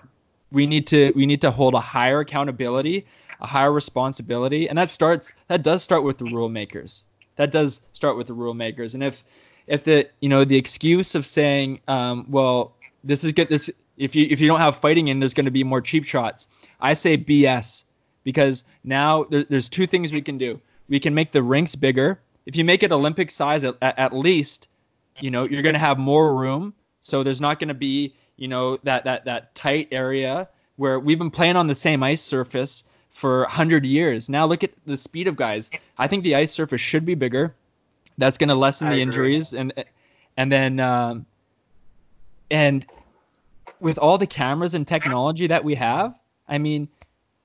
we need to we need to hold a higher accountability, a higher responsibility, and that starts that does start with the rule makers. That does start with the rule makers, and if if the you know the excuse of saying, um, well, this is good, this if you if you don't have fighting in, there's going to be more cheap shots. I say BS because now there, there's two things we can do. We can make the rinks bigger. If you make it Olympic size at, at least, you know you're going to have more room. So there's not going to be you know that that that tight area where we've been playing on the same ice surface for 100 years. Now look at the speed of guys. I think the ice surface should be bigger. That's going to lessen the injuries and and then um, and with all the cameras and technology that we have, I mean,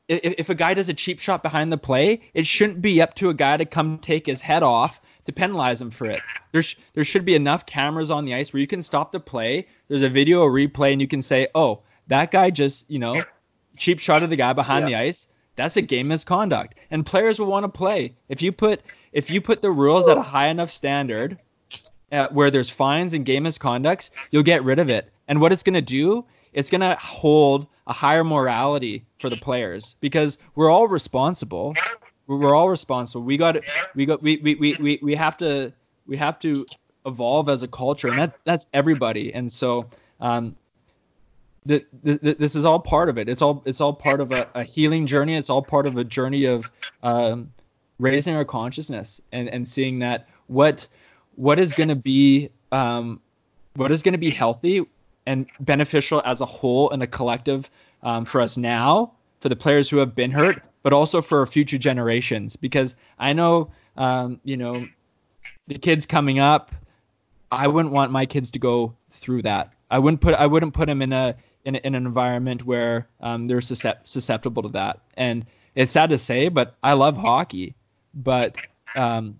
if, if a guy does a cheap shot behind the play, it shouldn't be up to a guy to come take his head off to penalize him for it. There's there should be enough cameras on the ice where you can stop the play. There's a video a replay, and you can say, "Oh, that guy just you know, cheap shot of the guy behind yeah. the ice." That's a game misconduct, and players will want to play. If you put if you put the rules at a high enough standard, uh, where there's fines and game misconducts, you'll get rid of it. And what it's going to do, it's going to hold a higher morality for the players because we're all responsible. We're all responsible. We got we got we we, we, we, we have to we have to evolve as a culture and that that's everybody. And so um the, the, this is all part of it. It's all it's all part of a, a healing journey. It's all part of a journey of um, raising our consciousness and, and seeing that what what is going to be um, what is going to be healthy and beneficial as a whole and a collective um, for us now, for the players who have been hurt, but also for future generations. Because I know, um, you know, the kids coming up, I wouldn't want my kids to go through that. I wouldn't put I wouldn't put them in a in, in an environment where um, they're susceptible to that. And it's sad to say, but I love hockey. But um,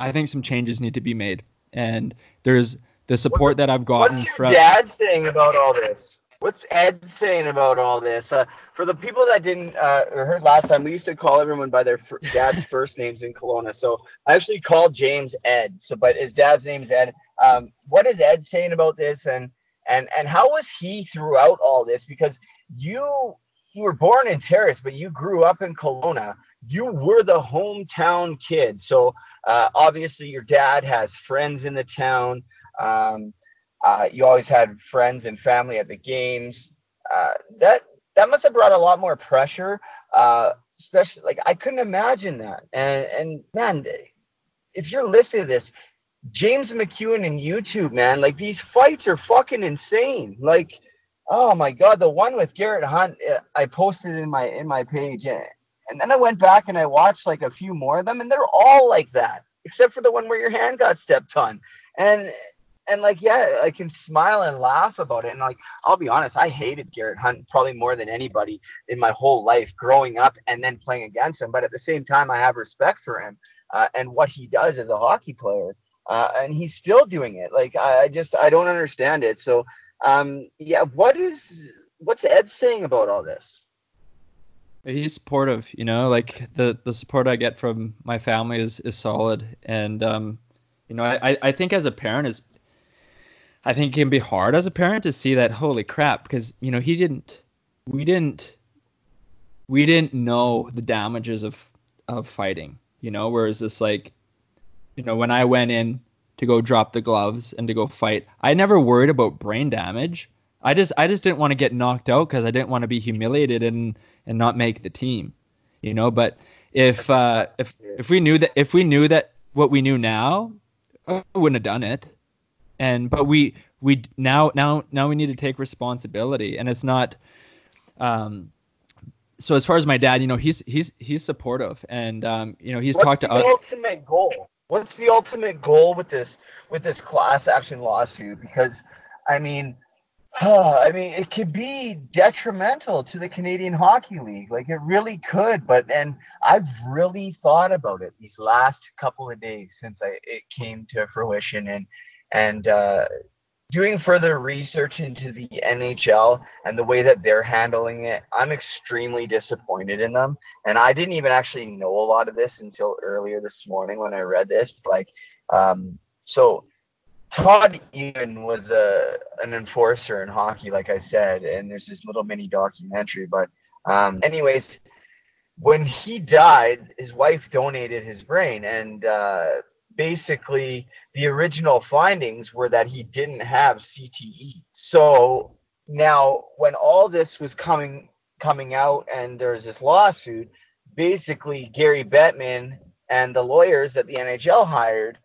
I think some changes need to be made, and there's the support that I've gotten. What's your from, dad saying about all this? What's Ed saying about all this? Uh, for the people that didn't uh, or heard last time, we used to call everyone by their f- dad's *laughs* first names in Kelowna. So I actually called James Ed. So, but his dad's name's Ed. Um, what is Ed saying about this, and and and how was he throughout all this? Because you you were born in Terrace, but you grew up in Kelowna. You were the hometown kid. So uh, obviously, your dad has friends in the town. Um, uh, you always had friends and family at the games. Uh, that that must have brought a lot more pressure. Uh, especially, like I couldn't imagine that. And and man, if you're listening to this, James McEwan and YouTube, man, like these fights are fucking insane. Like, oh my god, the one with Garet Hunt, uh, I posted in my in my page, and then I went back and I watched like a few more of them, and they're all like that, except for the one where your hand got stepped on. And and like yeah, I can smile and laugh about it. And like I'll be honest, I hated Garet Hunt probably more than anybody in my whole life growing up and then playing against him. But at the same time, I have respect for him uh, and what he does as a hockey player. Uh, and he's still doing it. Like I, I just I don't understand it. So um, yeah, what is what's Ed saying about all this? He's supportive, you know, like the the support I get from my family is is solid, and um, you know, I I think as a parent is, I think it can be hard as a parent to see that holy crap because you know he didn't, we didn't, we didn't know the damages of of fighting, you know, whereas this like, you know, when I went in to go drop the gloves and to go fight, I never worried about brain damage. I just I just didn't want to get knocked out because I didn't want to be humiliated and and not make the team, you know. But if uh, if if we knew that if we knew that what we knew now, I wouldn't have done it. And but we we now now now we need to take responsibility, and it's not. Um, so as far as my dad, you know, he's he's he's supportive, and um, you know, he's What's talked to the other. ultimate goal? What's the ultimate goal with this with this class action lawsuit? Because, I mean, I mean, it could be detrimental to the Canadian Hockey League. Like it really could. But and I've really thought about it these last couple of days since I it came to fruition, and and uh, doing further research into the NHL and the way that they're handling it, I'm extremely disappointed in them. And I didn't even actually know a lot of this until earlier this morning when I read this. Like, um, so Todd Ewen was a an enforcer in hockey, like I said, and there's this little mini documentary. But, um, anyways, when he died, his wife donated his brain, and uh, basically the original findings were that he didn't have CTE. So now when all this was coming coming out and there was this lawsuit, basically Gary Bettman and the lawyers that the NHL hired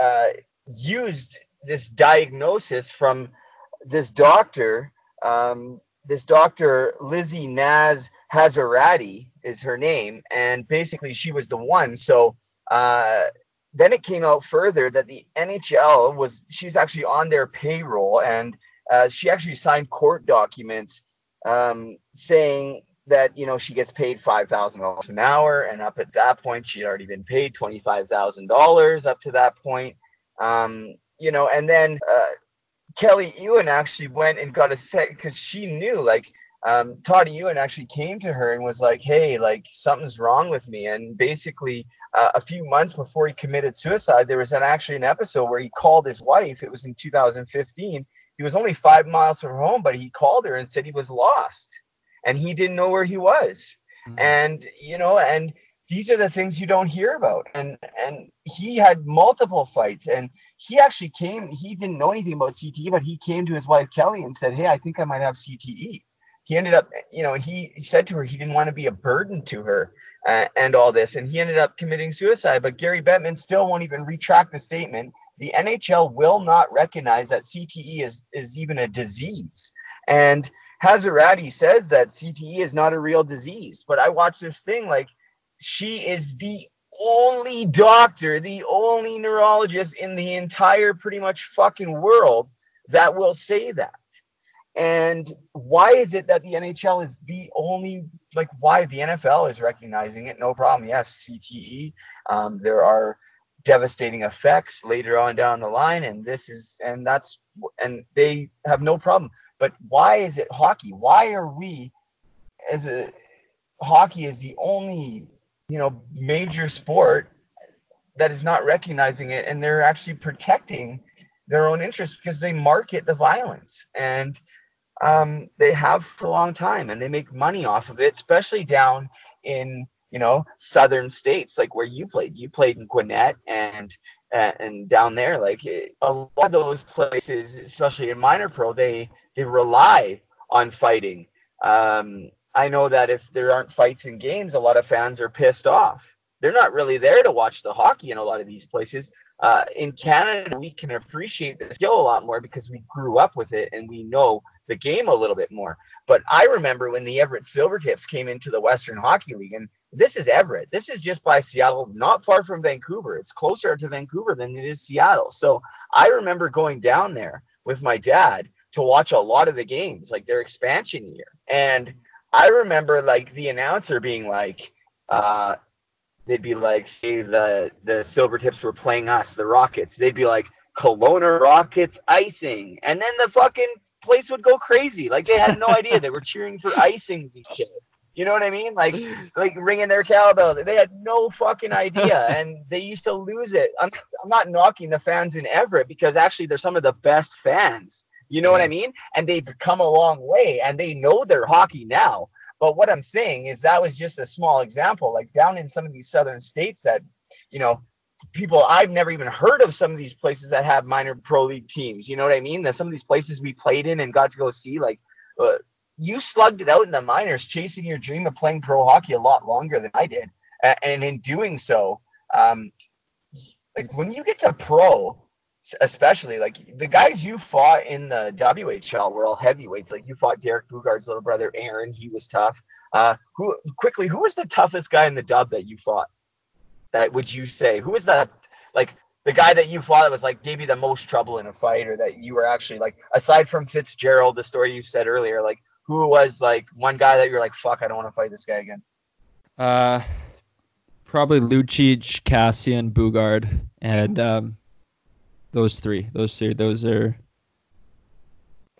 uh, used this diagnosis from this doctor, um, this doctor Lizzie Naz Hazrati is her name, and basically she was the one. So uh, then it came out further that the NHL was she's actually on their payroll and uh, she actually signed court documents um, saying that you know she gets paid five thousand dollars an hour and up at that point she'd already been paid twenty five thousand dollars up to that point. Um, you know and then uh, Kelly Ewen actually went and got a set because she knew like um, Todd Ewen actually came to her and was like, "Hey, like something's wrong with me." And basically, uh, a few months before he committed suicide, there was an actually an episode where he called his wife. It was in 2015. He was only five miles from home, but he called her and said he was lost and he didn't know where he was. Mhm. And you know, and these are the things you don't hear about. And and he had multiple fights, and he actually came. He didn't know anything about CTE, but he came to his wife Kelly and said, "Hey, I think I might have CTE." He ended up, you know, he said to her he didn't want to be a burden to her uh, and all this, and he ended up committing suicide. But Gary Bettman still won't even retract the statement. The NHL will not recognize that CTE is is even a disease, and Hazrati says that CTE is not a real disease. But I watched this thing like she is the only doctor, the only neurologist in the entire pretty much fucking world that will say that. And why is it that the NHL is the only like why the NFL is recognizing it? No problem. Yes, CTE. Um, there are devastating effects later on down the line, and this is and that's and they have no problem. But why is it hockey? Why are we as a hockey is the only you know major sport that is not recognizing it, and they're actually protecting their own interests because they market the violence and um, they have for a long time and they make money off of it, especially down in you know southern states like where you played. You played in Gwinnett and uh, and down there, like it, a lot of those places, especially in minor pro, they they rely on fighting. Um, I know that if there aren't fights in games, a lot of fans are pissed off. They're not really there to watch the hockey in a lot of these places. Uh, in Canada, we can appreciate the skill a lot more because we grew up with it and we know the game a little bit more. But I remember when the Everett Silvertips came into the Western Hockey League, and this is Everett. This is just by Seattle, not far from Vancouver. It's closer to Vancouver than it is Seattle. So I remember going down there with my dad to watch a lot of the games, like their expansion year. And I remember like the announcer being like, uh, they'd be like, say the the Silvertips were playing us, the Rockets. They'd be like, Kelowna Rockets icing, and then the fucking place would go crazy. Like they had no *laughs* idea they were cheering for icings each other. You know what I mean? Like like ringing their cowbell. They had no fucking idea, *laughs* and they used to lose it. I'm I'm not knocking the fans in Everett because actually they're some of the best fans. You know what I mean? And they've come a long way, and they know their hockey now. But what I'm saying is that was just a small example. Like down in some of these southern states that, you know, people I've never even heard of some of these places that have minor pro league teams. You know what I mean? That some of these places we played in and got to go see, like, uh, you slugged it out in the minors, chasing your dream of playing pro hockey a lot longer than I did. And in doing so, um, like when you get to pro, especially like the guys you fought in the WHL were all heavyweights. Like you fought Derek Boogaard's little brother Aaron, he was tough. Uh, who quickly, who was the toughest guy in the dub that you fought? That would you say? Who was that? Like the guy that you fought that was like gave you the most trouble in a fight, or that you were actually like aside from Fitzgerald, the story you said earlier, like who was like one guy that you're like, fuck, I don't want to fight this guy again. Uh, probably Lucic, Kassian, Boogaard, and um, those three. Those three. Those are.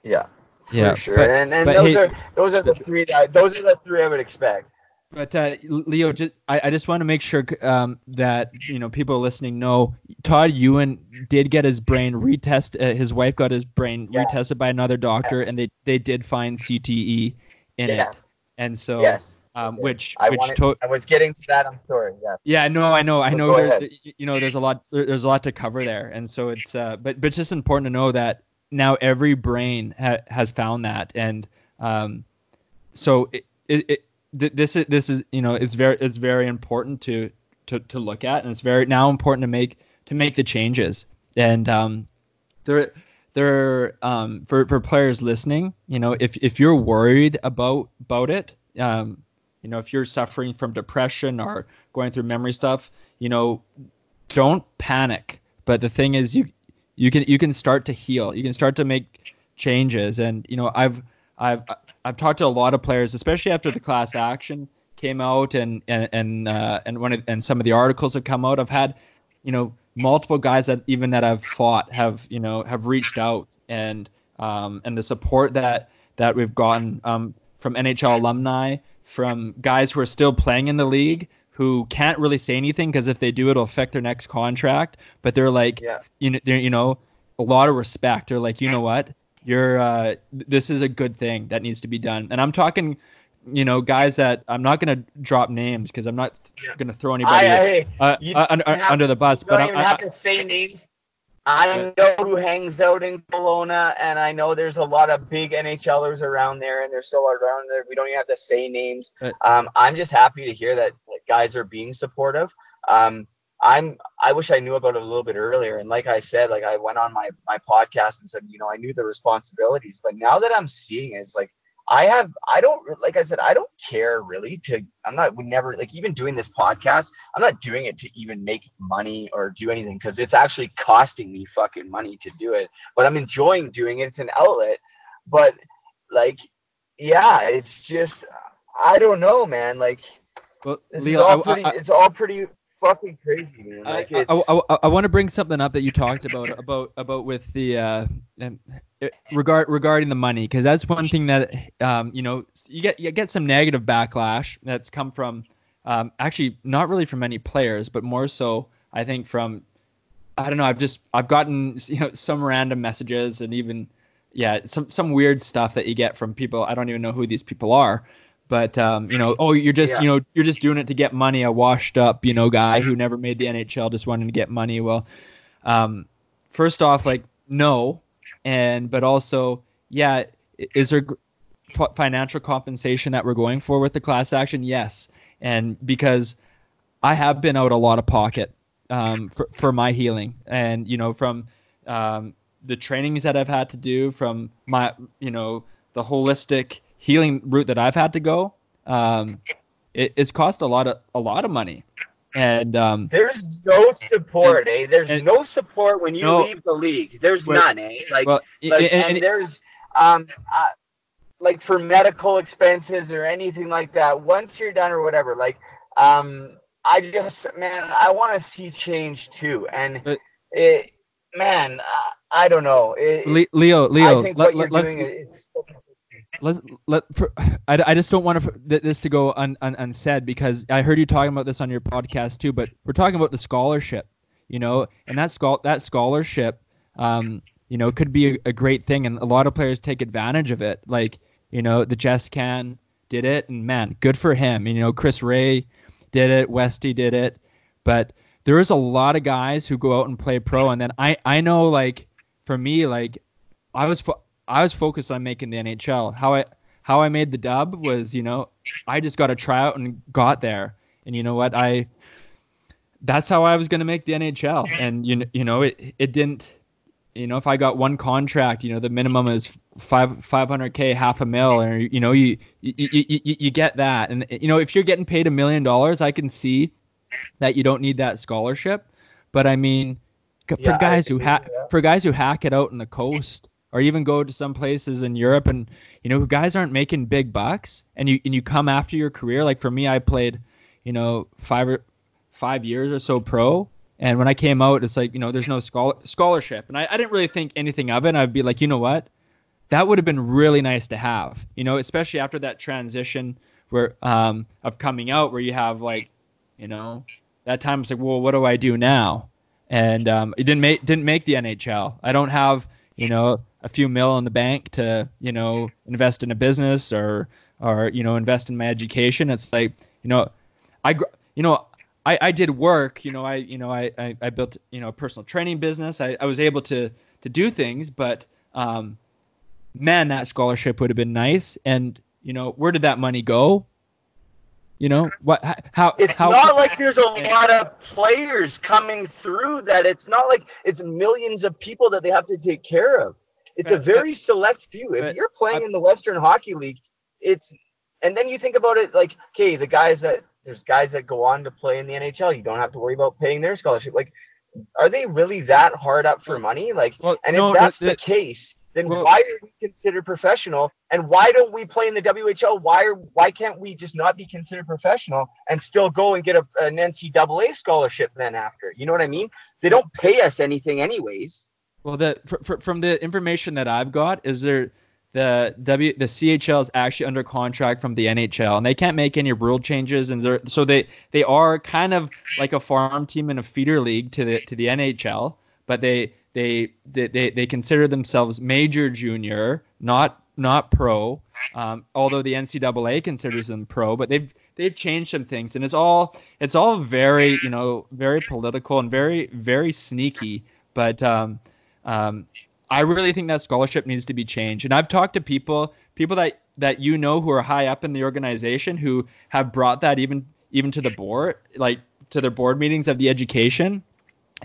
Yeah. Yeah, sure. but- and and those hey- are those are the three that those are the three I would expect. But uh, Leo, just I, I just want to make sure um, that you know people listening know Todd Ewen did get his brain retest. Uh, his wife got his brain Yes. retested by another doctor, Yes. and they they did find CTE in it, yes. and so yes. Um, which I which wanted, to- I was getting to that. I'm sorry. Yeah. yeah no I know I So know there, you know there's a lot there's a lot to cover there, and so it's uh, but but it's just important to know that now every brain ha- has found that, and um, so it, it, it th- this is this is you know it's very it's very important to to to look at, and it's very now important to make to make the changes, and um, there there um for for players listening, you know if if you're worried about about it, um, you know if you're suffering from depression or going through memory stuff, you know don't panic. But the thing is, you you can you can start to heal. You can start to make changes, and you know I've I've I've talked to a lot of players, especially after the class action came out, and and and uh, and one of, and some of the articles have come out. I've had you know multiple guys that even that I've fought have you know have reached out and um, and the support that that we've gotten um, from NHL alumni, from guys who are still playing in the league who can't really say anything because if they do, it'll affect their next contract. But they're like, Yeah. you know, they're, you know, a lot of respect. They're like, you know what, you're, uh, this is a good thing that needs to be done. And I'm talking, you know, guys that I'm not gonna drop names because I'm not Yeah. gonna throw anybody I, uh, uh, under, don't under the bus. But I, I, have to say names. I know who hangs out in Kelowna, and I know there's a lot of big NHLers around there, and they're still around there. We don't even have to say names. Um, I'm just happy to hear that guys are being supportive. Um, I'm. I wish I knew about it a little bit earlier. And like I said, like I went on my my podcast and said, you know, I knew the responsibilities, but now that I'm seeing it, it's like I have. I don't like I said. I don't care really. To I'm not. We never like even doing this podcast. I'm not doing it to even make money or do anything because it's actually costing me fucking money to do it. But I'm enjoying doing it. It's an outlet. But like, yeah, it's just I don't know, man. Like well, Leo, all I- pretty. I- it's all pretty fucking crazy, man. I, Like I, it's. I, I, want to bring something up that you talked about about about with the uh, um, uh, regard regarding the money because that's one thing that um, you know you get you get some negative backlash that's come from um, actually not really from many players but more so I think from I don't know I've just I've gotten you know some random messages and even yeah some some weird stuff that you get from people I don't even know who these people are but um, you know, oh, you're just Yeah. you know you're just doing it to get money. A washed up you know guy who never made the NHL just wanted to get money. Well, um, first off, like no, and but also yeah, is there fi- financial compensation that we're going for with the class action? Yes, and because I have been out a lot of pocket um, for for my healing, and you know from um, the trainings that I've had to do, from my you know the holistic healing route that I've had to go, um, it, it's cost a lot of a lot of money, and um, There's no support, eh? There's and- no support when you No. leave the league. There's Well- none, eh? Like, well, like and- and, and- there's um, uh, like for medical expenses or anything like that. Once you're done or whatever, like, um, I just man, I want to see change too, and But- it, man, I, I don't know. It, Leo, Leo, I think let, what you're let, us doing is let let for, *sighs* I, I just don't want to, this to go un, un, unsaid because I heard you talking about this on your podcast too. But we're talking about the scholarship, you know, and that schol- that scholarship, um, you know, could be a, a great thing, and a lot of players take advantage of it. Like you know, the Jess Can did it, and man, good for him. You know, Chris Ray did it, Westy did it, but there is a lot of guys who go out and play pro, and then I I know like for me like I was I was focused on making the NHL. How I how I made the dub was, you know, I just got a tryout and got there. And you know what? I that's how I was going to make the NHL. And you you know, it it didn't you know, if I got one contract, you know, the minimum is five 500k, half a mil, or you know, you you, you you you get that, and you know, if you're getting paid a million dollars, I can see that you don't need that scholarship. But I mean, for Yeah, I guys who hack for guys who hack it out in the coast, or even go to some places in Europe, and you know, guys aren't making big bucks, and you and you come after your career. Like for me, I played, you know, five or five years or so pro. And when I came out, it's like, you know, there's no schol- scholarship. And I, I didn't really think anything of it. And I'd be like, you know what? That would have been really nice to have, you know, especially after that transition where um, of coming out where you have like, you know, that time it's like, well, what do I do now? And um, it didn't make didn't make the NHL. I don't have, you know, a few mil in the bank to, you know, invest in a business or or you know, invest in my education. It's like, you know, I you know, I, I did work, you know, I you know, I, I, I built, you know, a personal training business. I, I was able to to do things, but um man, that scholarship would have been nice. And, you know, where did that money go? You know, what how It's how not like there's a lot of players coming through that. It's not like it's millions of people that they have to take care of. It's a But- very select few. If you're playing I- in the Western Hockey League, it's and then you think about it like, okay, the guys that there's guys that go on to play in the NHL. You don't have to worry about paying their scholarship. Like, are they really that hard up for money? Like, well, and no, if that's the- the case, then well- why are we considered professional? And why don't we play in the WHL? Why are why can't we just not be considered professional and still go and get a, an NCAA scholarship then after? You know what I mean? They don't pay us anything anyways. Well, the fr- fr- from the information that I've got is there the W the CHL is actually under contract from the NHL and they can't make any rule changes and they're so they they are kind of like a farm team in a feeder league to the to the NHL, but they they they they, they consider themselves major junior, not not pro. Um, although the NCAA considers them pro, but they've they've changed some things and it's all it's all very you know very political and very very sneaky. But um, um, I really think that scholarship needs to be changed. And I've talked to people, people that that you know who are high up in the organization who have brought that even even to the board, like to their board meetings of the education,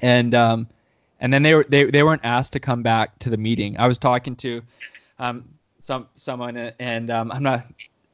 and um, and then they were they, they weren't asked to come back to the meeting. I was talking to um, some someone, and um, I'm not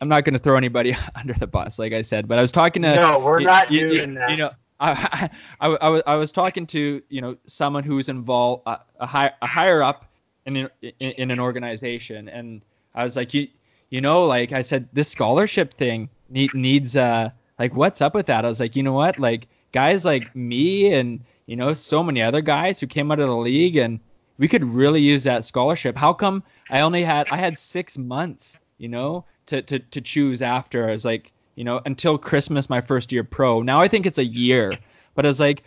I'm not going to throw anybody *laughs* under the bus, like I said, but I was talking to No, we're you- not you, you- doing that. You know, *laughs* I, I, I, was- I was talking to you know someone who's involved uh, a, high, a higher up in, in in an organization, and I was like, you you know, like I said, this scholarship thing need, needs uh like what's up with that? I was like, you know what, like guys like me and you know so many other guys who came out of the league and we could really use that scholarship. How come I only had I had six months, you know, to to to choose after? I was like, you know, until Christmas, my first year pro. Now I think it's a year, but it's like,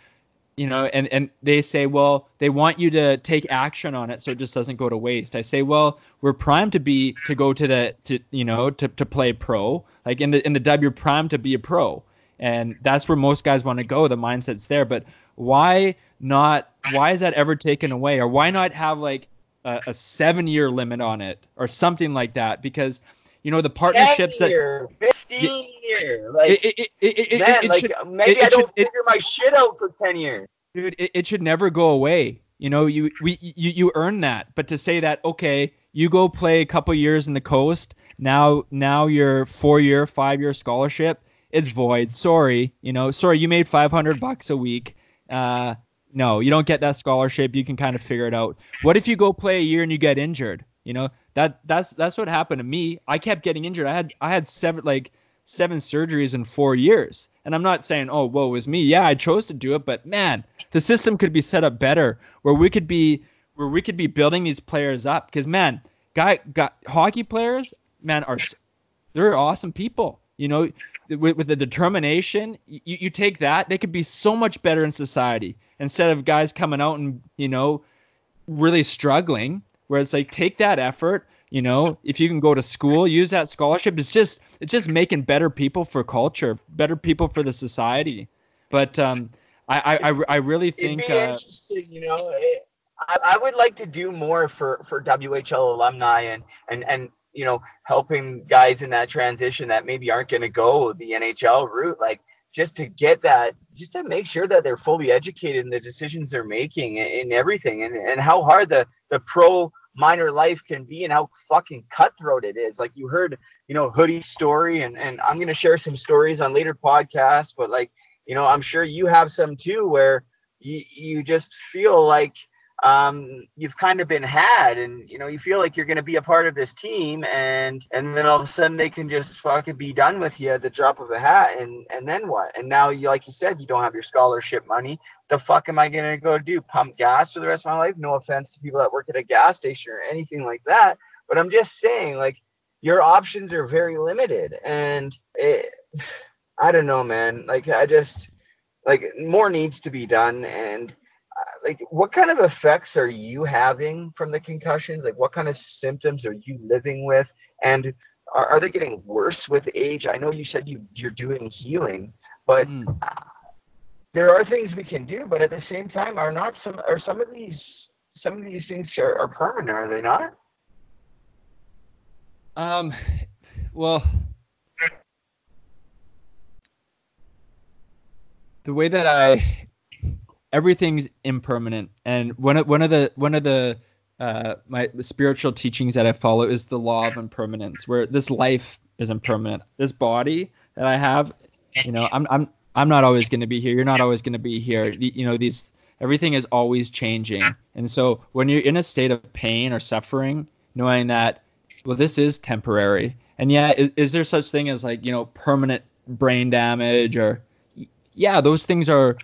you know, and and they say, well, they want you to take action on it so it just doesn't go to waste. I say, well, we're primed to be to go to the to you know to to play pro. Like in the in the W, you're primed to be a pro, and that's where most guys want to go. The mindset's there, but why not? Why is that ever taken away, or why not have like a, a seven year limit on it, or something like that? Because you know the partnerships 10 that year, 15 year, like it, it, it, it, it, man, like should, maybe I don't should- figure my shit out for 10 years. dude it, it should never go away. You know you we you, you earn that. But to say that okay you go play a couple years in the coast now now your four year five year scholarship it's void. Sorry you know sorry you made 500 bucks a week. Uh no you don't get that scholarship. You can kind of figure it out. What if you go play a year and you get injured you know that that's that's what happened to me i kept getting injured i had i had seven like seven surgeries in four years. And I'm not saying, oh, woe was me. Yeah, I chose to do it, but man, the system could be set up better where we could be where we could be building these players up. Because man, guy got hockey players, man, are they're awesome people. You know, with, with the determination, you, you take that, they could be so much better in society instead of guys coming out and you know really struggling. Where it's like take that effort, you know, if you can go to school, use that scholarship. It's just it's just making better people for culture, better people for the society. But um, I I, I- really It'd think be uh, interesting, you know. I, I would like to do more for for WHL alumni and and and you know helping guys in that transition that maybe aren't going to go the NHL route. Like just to get that, just to make sure that they're fully educated in the decisions they're making in everything, and and how hard the the pro minor life can be and how fucking cutthroat it is. Like you heard, you know, Hoodie's story, and and I'm gonna share some stories on later podcasts, but like, you know, I'm sure you have some too where you you just feel like um, you've kind of been had and you know you feel like you're going to be a part of this team and and then all of a sudden they can just fucking be done with you at the drop of a hat and and then what? And now you like you said you don't have your scholarship money. The fuck am i going to go do? Pump gas for the rest of my life? No offense to people that work at a gas station or anything like that but i'm just saying like your options are very limited and it, *sighs* i don't know man. Like i just like more needs to be done and like what kind of effects are you having from the concussions? Like what kind of symptoms are you living with? And are, are they getting worse with age? I know you said you you're doing healing but mm. there are things we can do but at the same time are not some are some of these some of these things are, are permanent are they not? Um well the way that i everything's impermanent. And one of one of the one of the uh, my spiritual teachings that I follow is the law of impermanence, where this life is impermanent. This body that I have, you know, I'm I'm I'm not always going to be here. You're not always going to be here. You know, these everything is always changing. And so when you're in a state of pain or suffering, knowing that well, this is temporary. And yeah, is, is there such thing as like you know permanent brain damage or yeah, those things are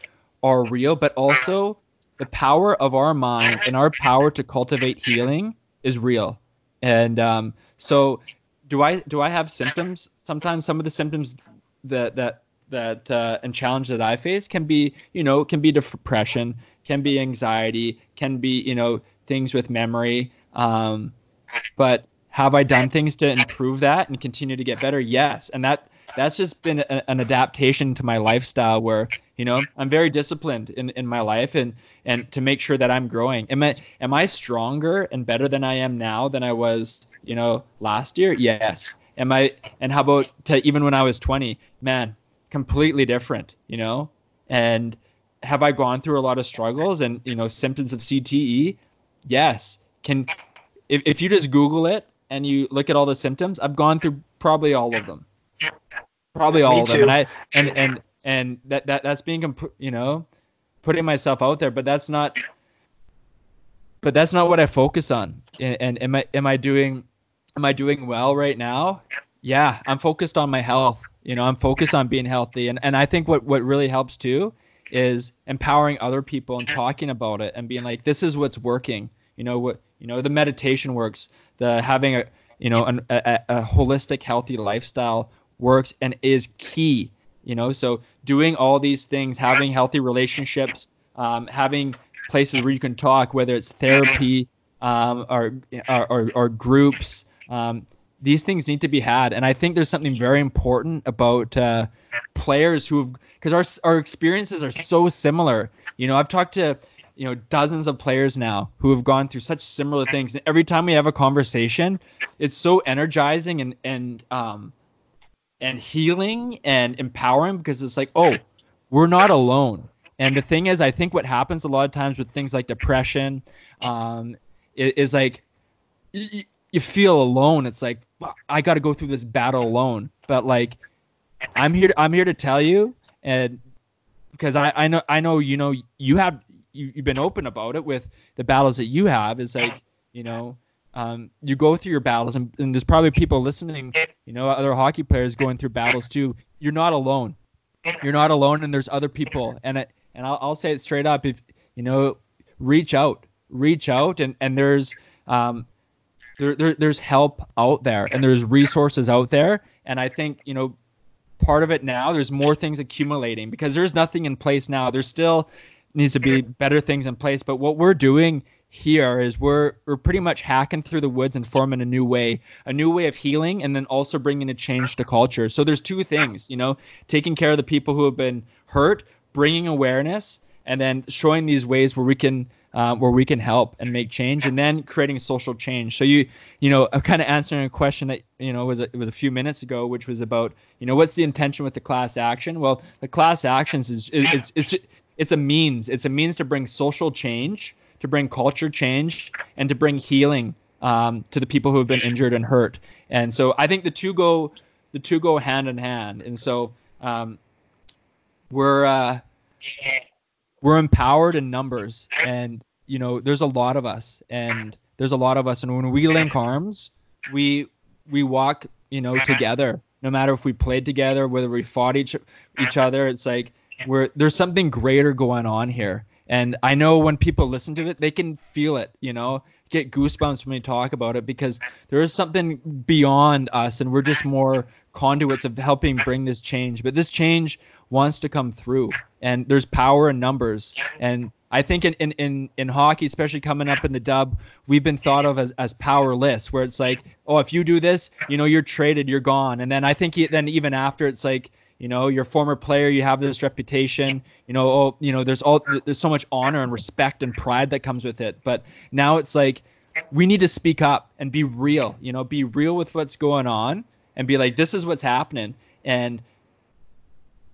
are real, but also the power of our mind and our power to cultivate healing is real. And um, so, do I do I have symptoms? Sometimes some of the symptoms that that that uh, and challenge that I face can be you know can be depression, can be anxiety, can be you know things with memory. Um, but have I done things to improve that and continue to get better? Yes, and that that's just been a, an adaptation to my lifestyle where you know i'm very disciplined in, in my life and and to make sure that i'm growing. Am i am i stronger and better than i am now than i was you know last year? Yes. Am i and how about to even when i was 20 man completely different you know? And have i gone through a lot of struggles and you know symptoms of cte yes. Can if, if you just google it and you look at all the symptoms i've gone through probably all of them probably all of them. and i and and and that, that that's being comp- you know putting myself out there but that's not but that's not what i focus on. And, and am i am i doing am i doing well right now? Yeah i'm focused on my health. You know i'm focused on being healthy. And and i think what what really helps too is empowering other people and talking about it and being like this is what's working. You know what you know the meditation works the having a you know an, a, a holistic healthy lifestyle works and is key you know? So doing all these things having healthy relationships um, having places where you can talk whether it's therapy um, or, or, or, groups um, these things need to be had. And i think there's something very important about uh, players who have because our, our experiences are so similar. You know i've talked to you know dozens of players now who have gone through such similar things. And every time we have a conversation it's so energizing and and um and healing and empowering because it's like, oh, we're not alone. And the thing is, I think what happens a lot of times with things like depression um, is, like you, feel alone. It's like I got to go through this battle alone. But like, I'm here. I'm here to tell you, and because I, I know I know you know you have you, you've been open about it with the battles that you have. Is like you know um, you go through your battles, and, and, there's probably people listening, you know, other hockey players going through battles too. You're not alone. You're not alone, and there's other people. And it, and I'll, I'll say it straight up: if you know, reach out, reach out, and and there's um, there, there there's help out there, and there's resources out there. And I think you know, part of it now, there's more things accumulating because there's nothing in place now. There's still needs to be better things in place, but what we're doing here is we're we're pretty much hacking through the woods and forming a new way, a new way of healing, and then also bringing a change to culture. So there's two things, you know, taking care of the people who have been hurt, bringing awareness, and then showing these ways where we can um, where we can help and make change, and then creating social change. So you, you know, I'm kind of answering a question that you know was a, it was a few minutes ago, which was about you know what's the intention with the class action? Well, the class actions is it's it's it's, it's a means. It's a means to bring social change, to bring culture change, and to bring healing um, to the people who have been injured and hurt. And so I think the two go the two go hand in hand. And so um, we're uh, we're empowered in numbers, and you know there's a lot of us, and there's a lot of us, and when we link arms, we we walk you know together. No matter if we played together, whether we fought each each other, it's like we're there's something greater going on here. And I know when people listen to it, they can feel it. You know, get goosebumps when we talk about it because there is something beyond us, and we're just more conduits of helping bring this change. But this change wants to come through, and there's power in numbers. And I think in, in, in, in hockey, especially coming up in the dub, we've been thought of as, as powerless, where it's like, oh, if you do this, you know, you're traded, you're gone. And then I think he, then even after, it's like, you know, you're a former player, you have this reputation, you know, oh, you know, there's all there's so much honor and respect and pride that comes with it. But now it's like we need to speak up and be real, you know, be real with what's going on and be like, this is what's happening. And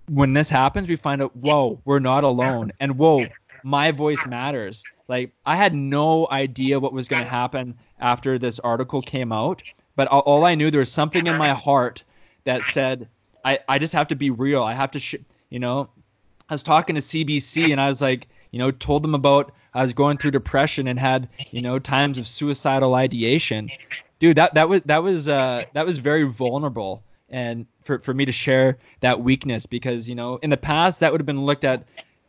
when this happens, we find out, whoa, we're not alone. And whoa, my voice matters. Like, I had no idea what was going to happen after this article came out, but all I knew there was something in my heart that said, I, I just have to be real. I have to, sh-, you know, I was talking to CBC and I was like, you know, told them about I was going through depression and had, you know, times of suicidal ideation dude that that was that was uh that was very vulnerable and for for me to share that weakness because you know in the past that would have been looked at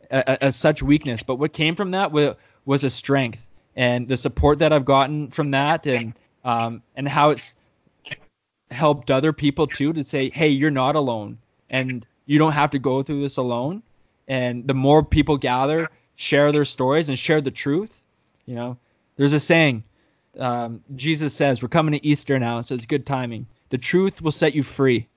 as such weakness but what came from that was was a strength and the support that I've gotten from that and um and how it's helped other people too to say hey you're not alone and you don't have to go through this alone and the more people gather share their stories and share the truth you know there's a saying um, Jesus says, We're coming to Easter now, so it's good timing. The truth will set you free.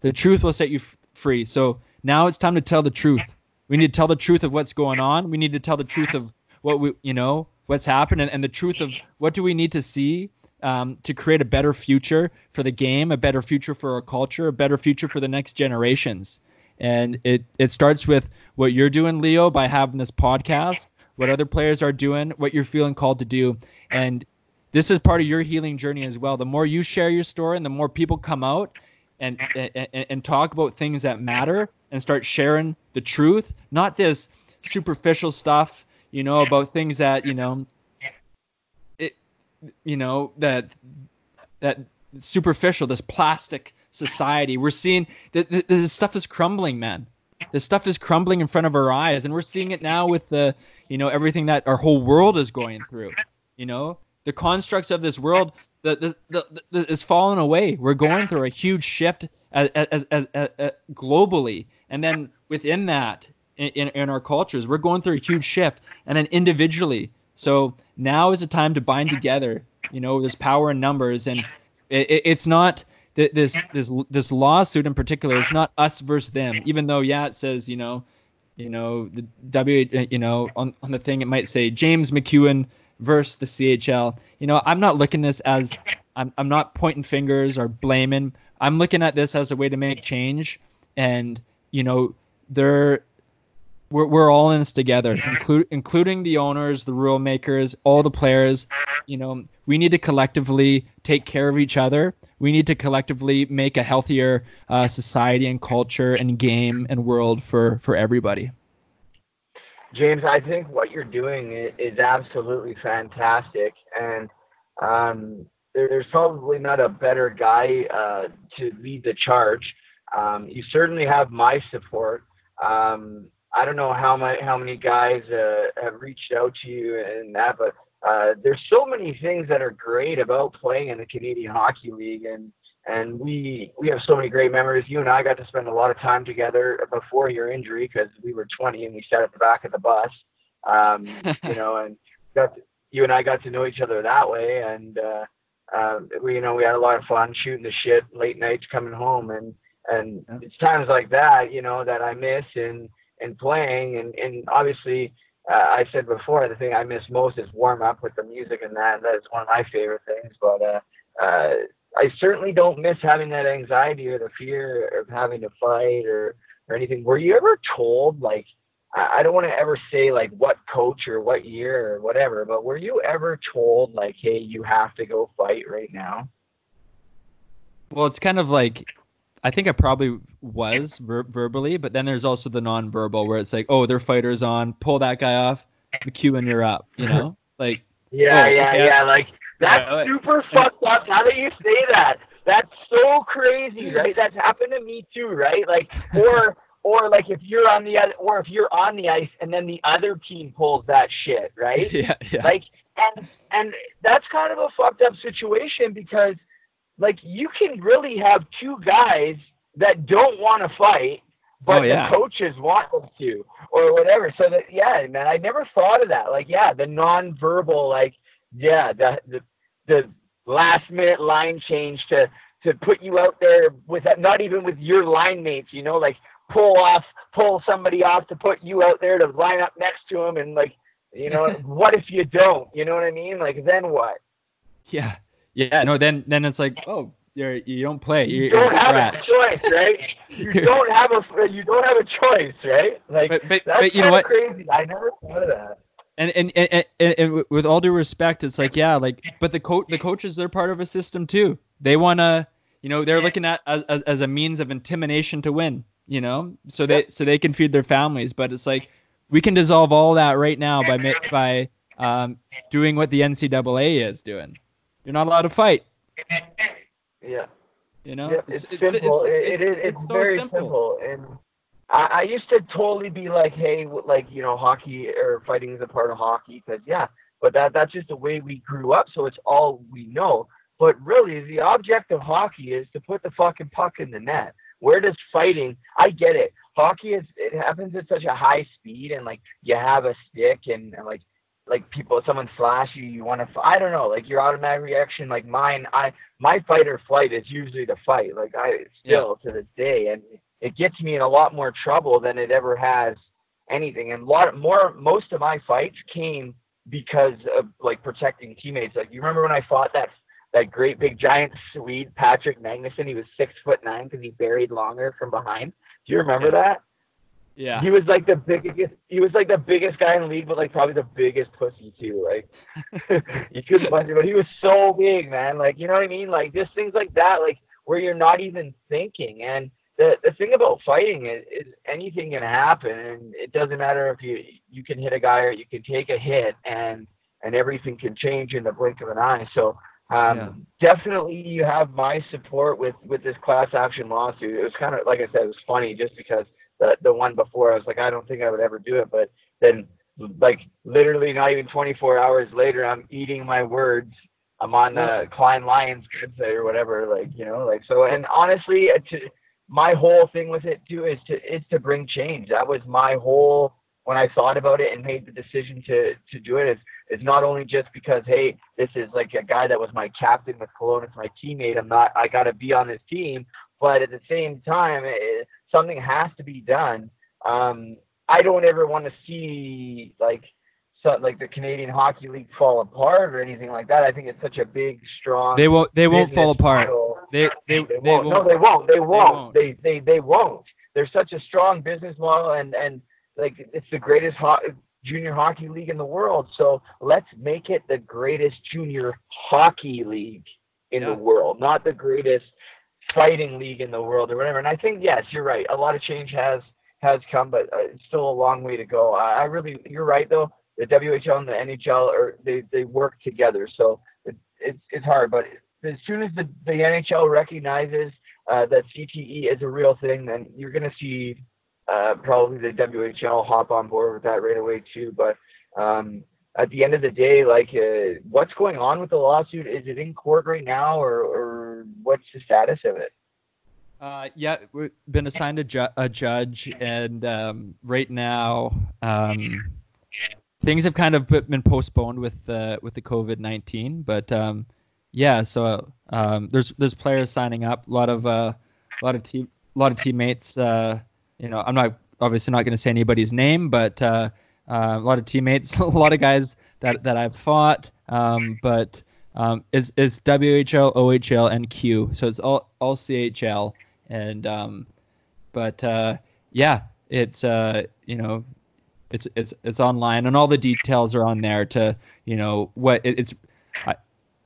The truth will set you f- free. So now it's time to tell the truth. We need to tell the truth of what's going on. We need to tell the truth of what we, you know, what's happened and, and the truth of what do we need to see um, to create a better future for the game, a better future for our culture, a better future for the next generations. And it, it starts with what you're doing, Leo, by having this podcast, what other players are doing, what you're feeling called to do. And this is part of your healing journey as well. The more you share your story and the more people come out and, and, and talk about things that matter and start sharing the truth, not this superficial stuff, you know, about things that, you know, you know, that, that superficial, this plastic society. We're seeing that this stuff is crumbling, man. This stuff is crumbling in front of our eyes, and we're seeing it now with the, you know, everything that our whole world is going through. You know, the constructs of this world the, the, the, the is falling away. We're going through a huge shift as, as, as, as, globally, and then within that, in, in our cultures, we're going through a huge shift, and then individually. So now is the time to bind together. You know, there's power in numbers, and it, it's not this this this lawsuit in particular. It's not us versus them, even though yeah, it says you know, you know the W, uh, you know on on the thing it might say James McEwan versus the CHL. You know, I'm not looking this as I'm I'm not pointing fingers or blaming. I'm looking at this as a way to make change, and you know, they're we're we're all in this together, including the owners, the rule makers, all the players. You know, we need to collectively take care of each other. We need to collectively make a healthier uh, society and culture and game and world for for everybody. James, I think what you're doing is absolutely fantastic, and um, there, there's probably not a better guy uh, to lead the charge. Um, you certainly have my support. Um, I don't know how my how many guys uh, have reached out to you and that, but uh, there's so many things that are great about playing in the Canadian Hockey League, and and we we have so many great memories. You and I got to spend a lot of time together before your injury because we were 20 and we sat at the back of the bus, um, you know, and got to, you and I got to know each other that way, and uh, uh, we you know we had a lot of fun shooting the shit late nights coming home, and and it's times like that you know that I miss and and playing, and and obviously uh, I said before, the thing I miss most is warm up with the music and that. That is one of my favorite things. But uh, uh, I certainly don't miss having that anxiety or the fear of having to fight or or anything. Were you ever told like? I don't want to ever say like what coach or what year or whatever, but were you ever told like, hey, you have to go fight right now? Well, it's kind of like I think I probably was ver- verbally, but then there's also the non-verbal where it's like, oh, their fighters on, pull that guy off, McEwan, you're up. You know, *laughs* like Yeah, Oh, yeah, yeah. yeah. Like that's Yeah, like- super fucked up. How do you say that? That's so crazy, right? That's happened to me too, right? Like, or or like if you're on the other, or if you're on the ice and then the other team pulls that shit, right? *laughs* yeah, yeah, Like, and and that's kind of a fucked up situation because, like, you can really have two guys that don't want to fight, but Oh, yeah. the coaches want them to, or whatever. So that, yeah, man, I never thought of that. Like, yeah, the non-verbal, like, yeah, the the the last minute line change to to put you out there with not even with your line mates, you know, like pull off, pull somebody off to put you out there to line up next to him and like you know, *laughs* what if you don't? You know what I mean? Like, then what? yeah, yeah. No, then then it's like, oh, you're you don't play, You you're, don't you're have a choice, right? You *laughs* don't have a you don't have a choice, right? Like, But but, that's but you know what? crazy. I never thought of that. and and, and, and, and, with all due respect, it's like yeah, like but the coach the coaches they're part of a system too. They wanna you know they're looking at as, as, a means of intimidation to win. You know, so they so they can feed their families. But it's like we can dissolve all that right now by by um, doing what the NCAA is doing. You're not allowed to fight. Yeah. You know, Yeah, it's, simple. it, it is. It's, so very simple. simple. And I, I used to totally be like, hey, like you know, hockey or fighting is a part of hockey, because yeah, but that that's just the way we grew up, so it's all we know. But really, the object of hockey is to put the fucking puck in the net. Where does fighting? I get it. Hockey is it happens at such a high speed, and like you have a stick, and, and like like people, someone slash you, you want to. I don't know, like your automatic reaction, like mine. I my fight or flight is usually the fight. Like I still to this day, and it gets me in a lot more trouble than it ever has anything. And a lot more, most of my fights came because of like protecting teammates. Like you remember when I fought that that great big giant Swede Patrick Magnuson? He was six foot nine because he buried longer from behind. Do you remember Yes. that? Yeah. He was like the biggest. He was like the biggest guy in the league, but like probably the biggest pussy too. Like *laughs* you couldn't punch him, but he was so big, man. Like you know what I mean? Like just things like that, like where you're not even thinking. And the the thing about fighting is, is anything can happen, and it doesn't matter if you you can hit a guy or you can take a hit, and and everything can change in the blink of an eye. So. Um, definitely you have my support with with this class action lawsuit. It was kind of like I said, it was funny just because the the one before I was like, I don't think I would ever do it, but then like literally not even 24 hours later, I'm eating my words. I'm on the Klein Lawyers website or whatever, like you know, like so. And honestly, uh, to, my whole thing with it too is to is to bring change. That was my whole when I thought about it and made the decision to to do it. Is it's not only just because hey, this is like a guy that was my captain with Kelowna, it's my teammate. I'm not, I got to be on this team, but at the same time, it, something has to be done. Um, I don't ever want to see like so, like the Canadian Hockey League fall apart or anything like that. I think it's such a big, strong. They won't. They won't fall apart. model. They they They they won't. No, won't. they won't. They won't. won't. They they they won't. They're such a strong business model, and and like it's the greatest ho- junior hockey league in the world. So let's make it the greatest junior hockey league in Yeah. the world, not the greatest fighting league in the world or whatever. And I think yes, you're right. A lot of change has has come, but uh, it's still a long way to go. I, I really, you're right though. The WHL and the NHL are they they work together, so it, it's it's hard. But as soon as the the NHL recognizes uh, that CTE is a real thing, then you're to see uh, probably the WHL hop on board with that right away too. But um, at the end of the day, like, uh, what's going on with the lawsuit? Is it in court right now, or, or what's the status of it? Uh, yeah, we've been assigned a, ju- a judge, and um, right now um, things have kind of been postponed with uh, with the COVID nineteen. But um, yeah, so um, there's there's players signing up. A lot of uh, a lot of team a lot of teammates. Uh, you know, I'm not obviously not going to say anybody's name, but uh, uh, a lot of teammates, *laughs* a lot of guys that that I've fought. Um, but um, it's it's WHL, OHL, and Q. So it's all all CHL. And um, but uh, yeah, it's uh, you know, it's it's it's online, and all the details are on there to you know what it, it's. I,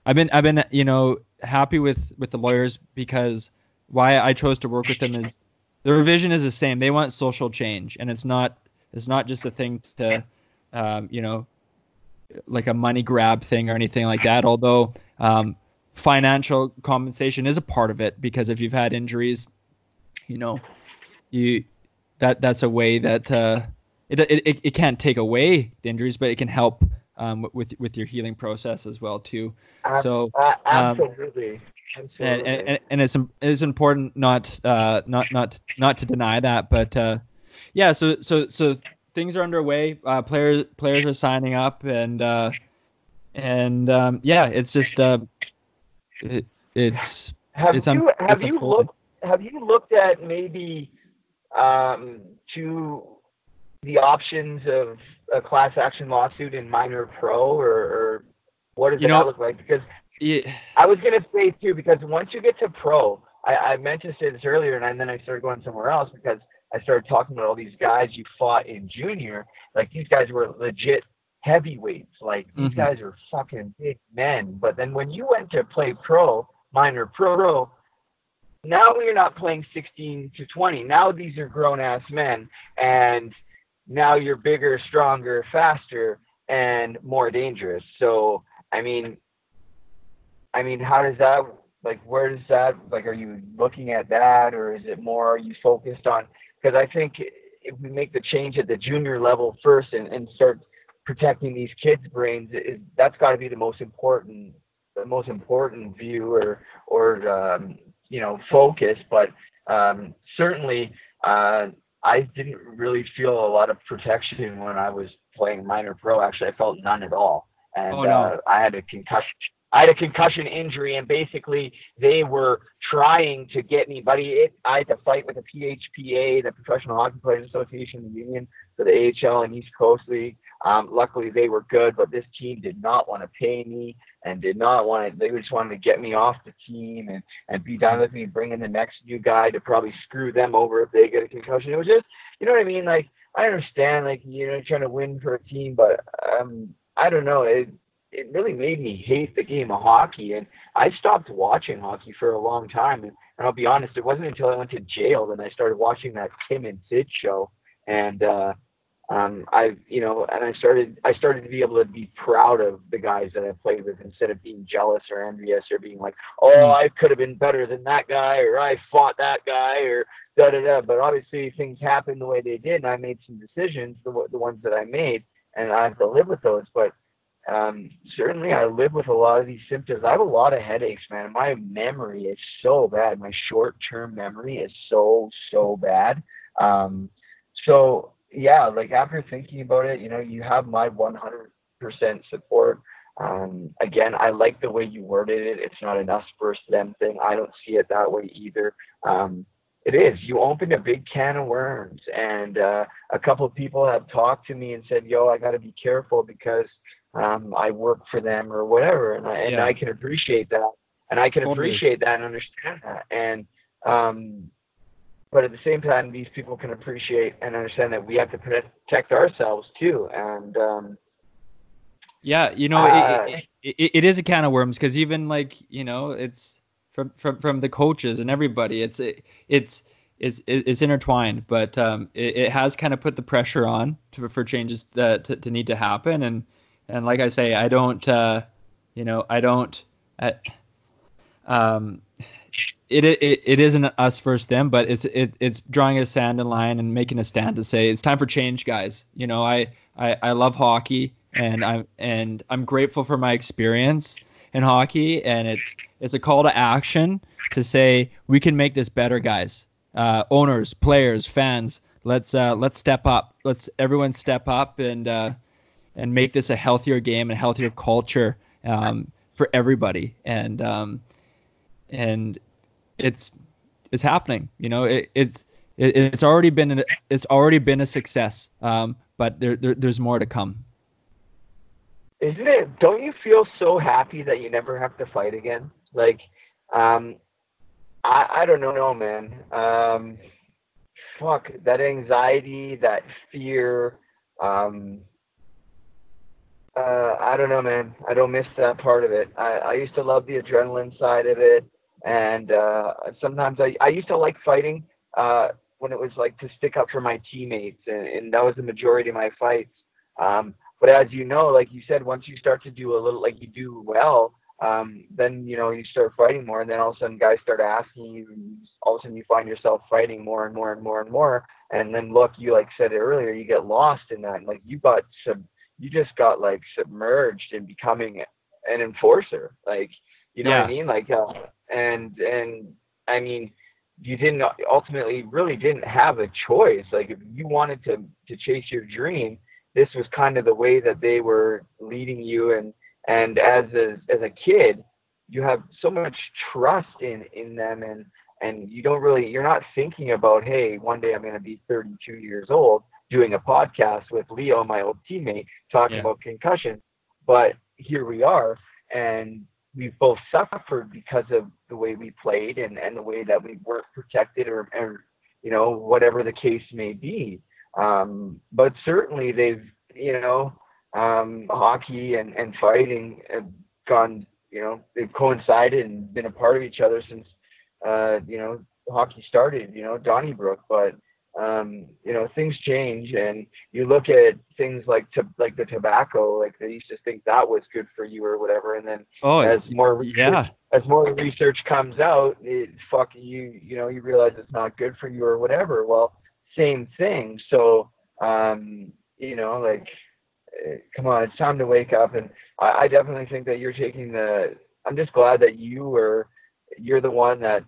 I've been I've been you know happy with with the lawyers because why I chose to work with them is their vision is the same. They want social change, and it's not it's not just a thing to um, you know like a money grab thing or anything like that. Although um, financial compensation is a part of it because if you've had injuries, you know, you that that's a way that uh, it, it it can't take away the injuries, but it can help um, with with your healing process as well too. So uh, absolutely. Absolutely. And, and, and it's it's important not uh, not not not to deny that, but uh, yeah. So so so things are underway. Uh, players players are signing up, and uh, and um, yeah, it's just uh, it, it's have it's you have you looked have you looked at maybe um, to the options of a class action lawsuit in minor pro, or, or what does You that know- look like? Because yeah, I was gonna say too, because once you get to pro, I, I meant to say this earlier, and, then I started going somewhere else because I started talking about all these guys you fought in junior. Like these guys were legit heavyweights. Like these Mhm. guys are fucking big men. But then when you went to play pro, minor pro, now you're not playing 16 to 20. Now these are grown ass men, and now you're bigger, stronger, faster, and more dangerous. So I mean, I mean, how does that like? Where does that like? Are you looking at that, or is it more? Are you focused on? Because I think if we make the change at the junior level first and, and start protecting these kids' brains, it, that's got to be the most important, the most important view or or um, you know focus. But um, certainly, uh, I didn't really feel a lot of protection when I was playing minor pro. Actually, I felt none at all, and Oh, no. uh, I had a concussion. I had a concussion injury, and basically they were trying to get me, buddy. I had to fight with the PHPA, the Professional Hockey Players Association, the union for the AHL and East Coast League. Um, luckily, they were good, but this team did not want to pay me and did not want to. They just wanted to get me off the team and and be done with me, bring in the next new guy to probably screw them over if they get a concussion. It was just, you know what I mean? Like I understand, like you know, trying to win for a team, but um, I don't know. It it really made me hate the game of hockey, and I stopped watching hockey for a long time. And, and I'll be honest, it wasn't until I went to jail that I started watching that Tim and Sid show, and uh, um, I, you know, and I started, I started to be able to be proud of the guys that I played with instead of being jealous or envious or being like, oh, I could have been better than that guy, or I fought that guy, or da da da. But obviously, things happened the way they did, and I made some decisions, the the ones that I made, and I have to live with those. But um, certainly I live with a lot of these symptoms. I have a lot of headaches, man. My memory is so bad. My short-term memory is so so bad. Um, so yeah, like after thinking about it, you know, you have my 100% support. Um, again, I like the way you worded it. It's not an us versus them thing. I don't see it that way either. Um, it is. You opened a big can of worms, and uh, a couple of people have talked to me and said, "Yo, I got to be careful because um, I work for them or whatever," and I, and Yeah. I can appreciate that, and I can Totally. appreciate that and understand that, and um, but at the same time, these people can appreciate and understand that we have to protect ourselves too, and um, Yeah, you know, Uh, it, it, it, it is a can of worms because even like you know, it's from from from the coaches and everybody. It's it, it's it's it's intertwined, but um, it, it has kind of put the pressure on to, for changes that to, to need to happen. And and like I say, I don't, uh, you know, I don't. I, um, it, it it isn't us versus them, but it's it it's drawing a sand in line and making a stand to say it's time for change, guys. You know, I I, I love hockey and I'm and I'm grateful for my experience in hockey, and it's it's a call to action to say we can make this better, guys. Uh, owners, players, fans, let's uh, let's step up. Let's everyone step up and uh, and make this a healthier game and healthier culture um, for everybody. And um, and it's it's happening. You know, it, it's it, it's already been an, it's already been a success. Um, but there, there there's more to come. Isn't it? Don't you feel so happy that you never have to fight again? Like, um, I I don't know, no man. Um, fuck that anxiety, that fear. Um, uh, I don't know, man. I don't miss that part of it. I, I used to love the adrenaline side of it, and uh, sometimes I, I used to like fighting uh, when it was like to stick up for my teammates, and, and that was the majority of my fights. Um, but as you know, like you said, once you start to do a little, like you do well, um, then you know you start fighting more, and then all of a sudden guys start asking you, and all of a sudden you find yourself fighting more and more and more and more, and then look, you like said it earlier, you get lost in that, and like you got some you just got like submerged in becoming an enforcer. Like, you know yeah. what I mean? Like, uh, and and I mean, you didn't ultimately really didn't have a choice. Like, if you wanted to to chase your dream, this was kind of the way that they were leading you. And and as a as a kid, you have so much trust in in them, and and you don't really you're not thinking about, hey, one day I'm going to be 32 years old doing a podcast with Leo, my old teammate, talking yeah. about concussion. But here we are, and we've both suffered because of the way we played and, and the way that we weren't protected or, or you know, whatever the case may be. Um, but certainly they've, you know, um, hockey and, and fighting have gone, you know, they've coincided and been a part of each other since, uh, you know, hockey started, you know, Donnybrook. But um, you know, things change, and you look at things like to, like the tobacco, like they used to think that was good for you or whatever, and then oh, as more research, yeah. as more research comes out, it fuck you, you know, you realize it's not good for you or whatever. Well, same thing. So, um, you know, like, eh, come on, it's time to wake up, and I, I definitely think that you're taking the. I'm just glad that you were, you're the one that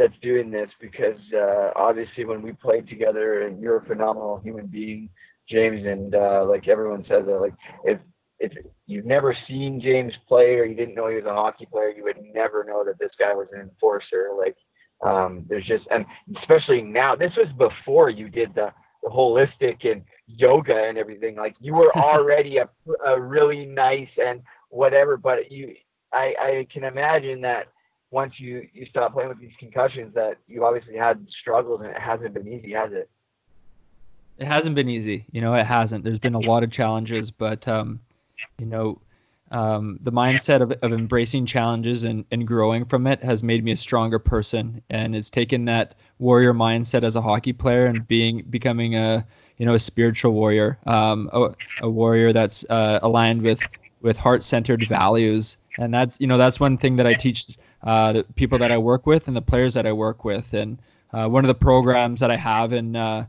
that's doing this because uh, obviously when we played together and you're a phenomenal human being, James, and uh, like everyone says that like if if you've never seen James play or you didn't know he was a hockey player, you would never know that this guy was an enforcer. Like um, there's just and especially now, this was before you did the, the holistic and yoga and everything. Like you were *laughs* already a, a really nice and whatever, but you I, I can imagine that once you you stop playing with these concussions that you obviously had struggles and it hasn't been easy, has it? It hasn't been easy. You know, it hasn't. There's been a lot of challenges, but um, you know, um, the mindset of, of embracing challenges and, and growing from it has made me a stronger person and it's taken that warrior mindset as a hockey player and being becoming a you know a spiritual warrior um, a, a warrior that's uh, aligned with with heart-centered values and that's you know that's one thing that i teach uh, the people that I work with and the players that I work with. And uh, one of the programs that I have in uh,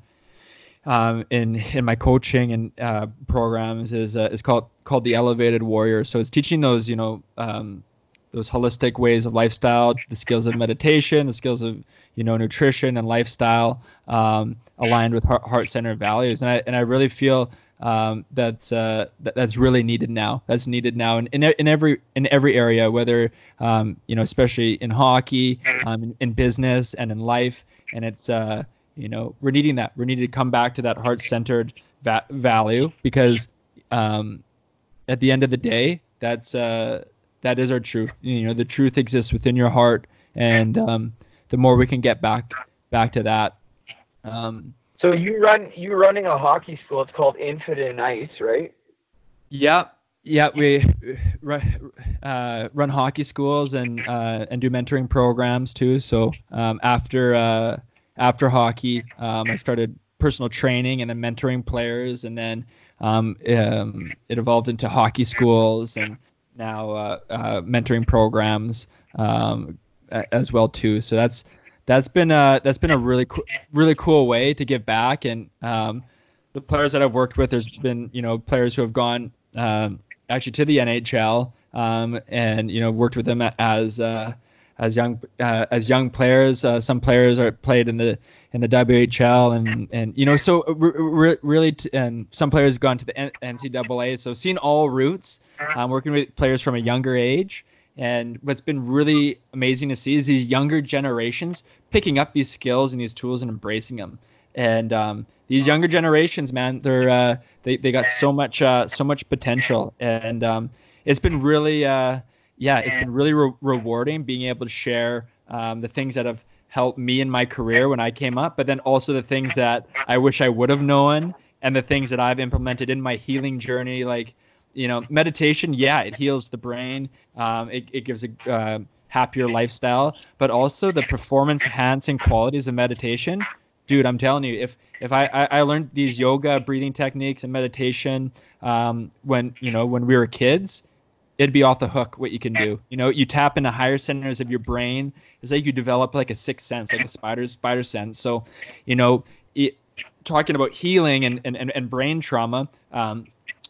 um, in in my coaching and uh, programs is uh, is called called the Elevated Warrior. So it's teaching those you know um, those holistic ways of lifestyle, the skills of meditation, the skills of you know nutrition and lifestyle um, aligned with heart centered values. And I and I really feel um, that's uh, that, that's really needed now. That's needed now in, in, in every in every area, whether um, you know, especially in hockey, um, in, in, business, and in life. And it's uh, you know, we're needing that. We're needing to come back to that heart-centered va- value because um, at the end of the day, that's uh, that is our truth. You know, the truth exists within your heart, and um, the more we can get back back to that. Um, so you run you're running a hockey school. It's called Infinite Ice, right? Yeah, yeah. We uh, run hockey schools and uh, and do mentoring programs too. So um, after uh, after hockey, um, I started personal training and then mentoring players, and then um, um it evolved into hockey schools and now uh, uh, mentoring programs um, as well too. So that's that's been a that's been a really really cool way to give back. And um, the players that I've worked with, there's been you know players who have gone um, actually to the NHL um, and you know worked with them as uh, as young uh, as young players. Uh, some players are played in the in the WHL and and you know so re- really t- and some players have gone to the N- NCAA. So seen all routes, um, working with players from a younger age And what's been really amazing to see is these younger generations picking up these skills and these tools and embracing them. And um, these younger generations, man, they're uh, they they got so much uh, so much potential, and um, it's been really uh, yeah, it's been really re- rewarding being able to share um, the things that have helped me in my career when I came up, but then also the things that I wish I would have known and the things that I've implemented in my healing journey, like you know, meditation. Yeah, it heals the brain. Um, it it gives a uh, happier lifestyle, but also the performance enhancing qualities of meditation. Dude, I'm telling you, if if I, I, I learned these yoga breathing techniques and meditation um, when you know when we were kids, it'd be off the hook what you can do. You know, you tap into higher centers of your brain. It's like you develop like a sixth sense, like a spider's spider sense. So, you know, it, talking about healing and, and, and, brain trauma, um,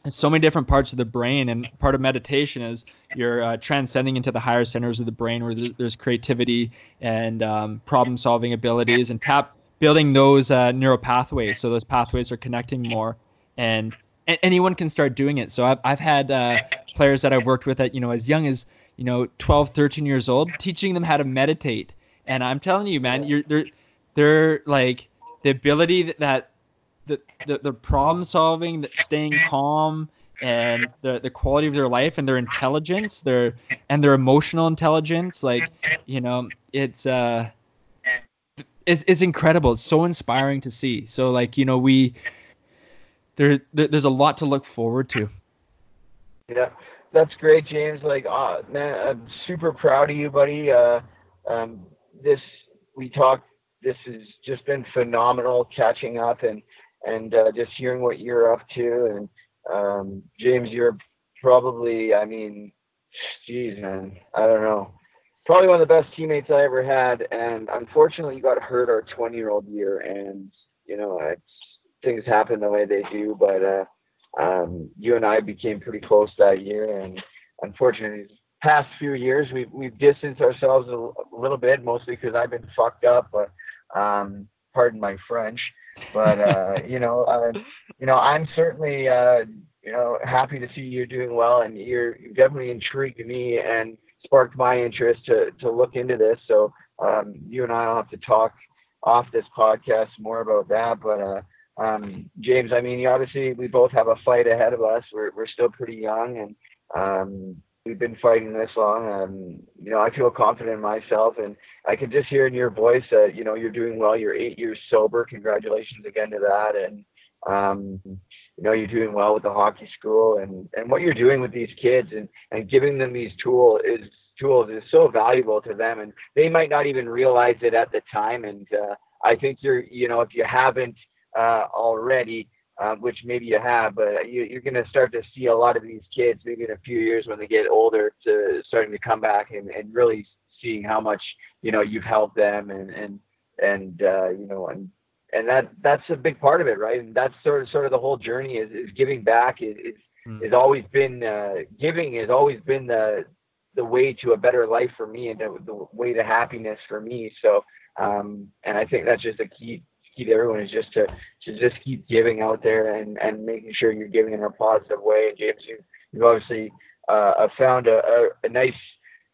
so many different parts of the brain and part of meditation is you're uh, transcending into the higher centers of the brain where there's, there's creativity and um, problem solving abilities and tap building those uh, neural pathways. So those pathways are connecting more and, and anyone can start doing it. So i've, I've had uh, players that i've worked with at you know as young as you know 12 13 years old teaching them how to meditate. And i'm telling you man you're they're they're like the ability that, that the, the, the problem solving, the staying calm, and the, the quality of their life and their intelligence, their and their emotional intelligence, like you know, it's uh, it's it's incredible. It's so inspiring to see. So like you know, we there, there there's a lot to look forward to. Yeah, that's great, James. Like, uh, man, I'm super proud of you, buddy. Uh, um, this we talked. This has just been phenomenal catching up and and uh, just hearing what you're up to. And um, James, you're probably, I mean, geez, man, I don't know, probably one of the best teammates I ever had. And unfortunately, you got hurt our 20 year old year, and you know, things happen the way they do. But uh, um, you and I became pretty close that year, and unfortunately. Past few years, we've we've distanced ourselves a, a little bit, mostly because I've been fucked up. But um, pardon my French but uh, *laughs* you know, uh, you know, I'm certainly uh, you know happy to see you're doing well, and you're you definitely intrigued me and sparked my interest to to look into this. So um, you and I will have to talk off this podcast more about that. But uh, um, James, I mean, obviously we both have a fight ahead of us. We're we're still pretty young, and um, we've been fighting this long. Um, you know, I feel confident in myself, and I can just hear in your voice that you know you're doing well. You're eight years sober. Congratulations again to that, and um, you know you're doing well with the hockey school, and and what you're doing with these kids, and and giving them these tools is tools is so valuable to them, and they might not even realize it at the time. And uh, I think you're, you know, if you haven't uh, already um, which maybe you have, but you, you're going to start to see a lot of these kids maybe in a few years when they get older to starting to come back and, and really seeing how much you know you've helped them and and and uh, you know and and that that's a big part of it, right? And that's sort of sort of the whole journey is, is giving back is is, mm. is always been uh, giving has always been the the way to a better life for me and the, the way to happiness for me. So um, and I think that's just a key key to everyone is just to to just keep giving out there and and making sure you're giving in a positive way. And James, you you've obviously uh, found a, a, a, nice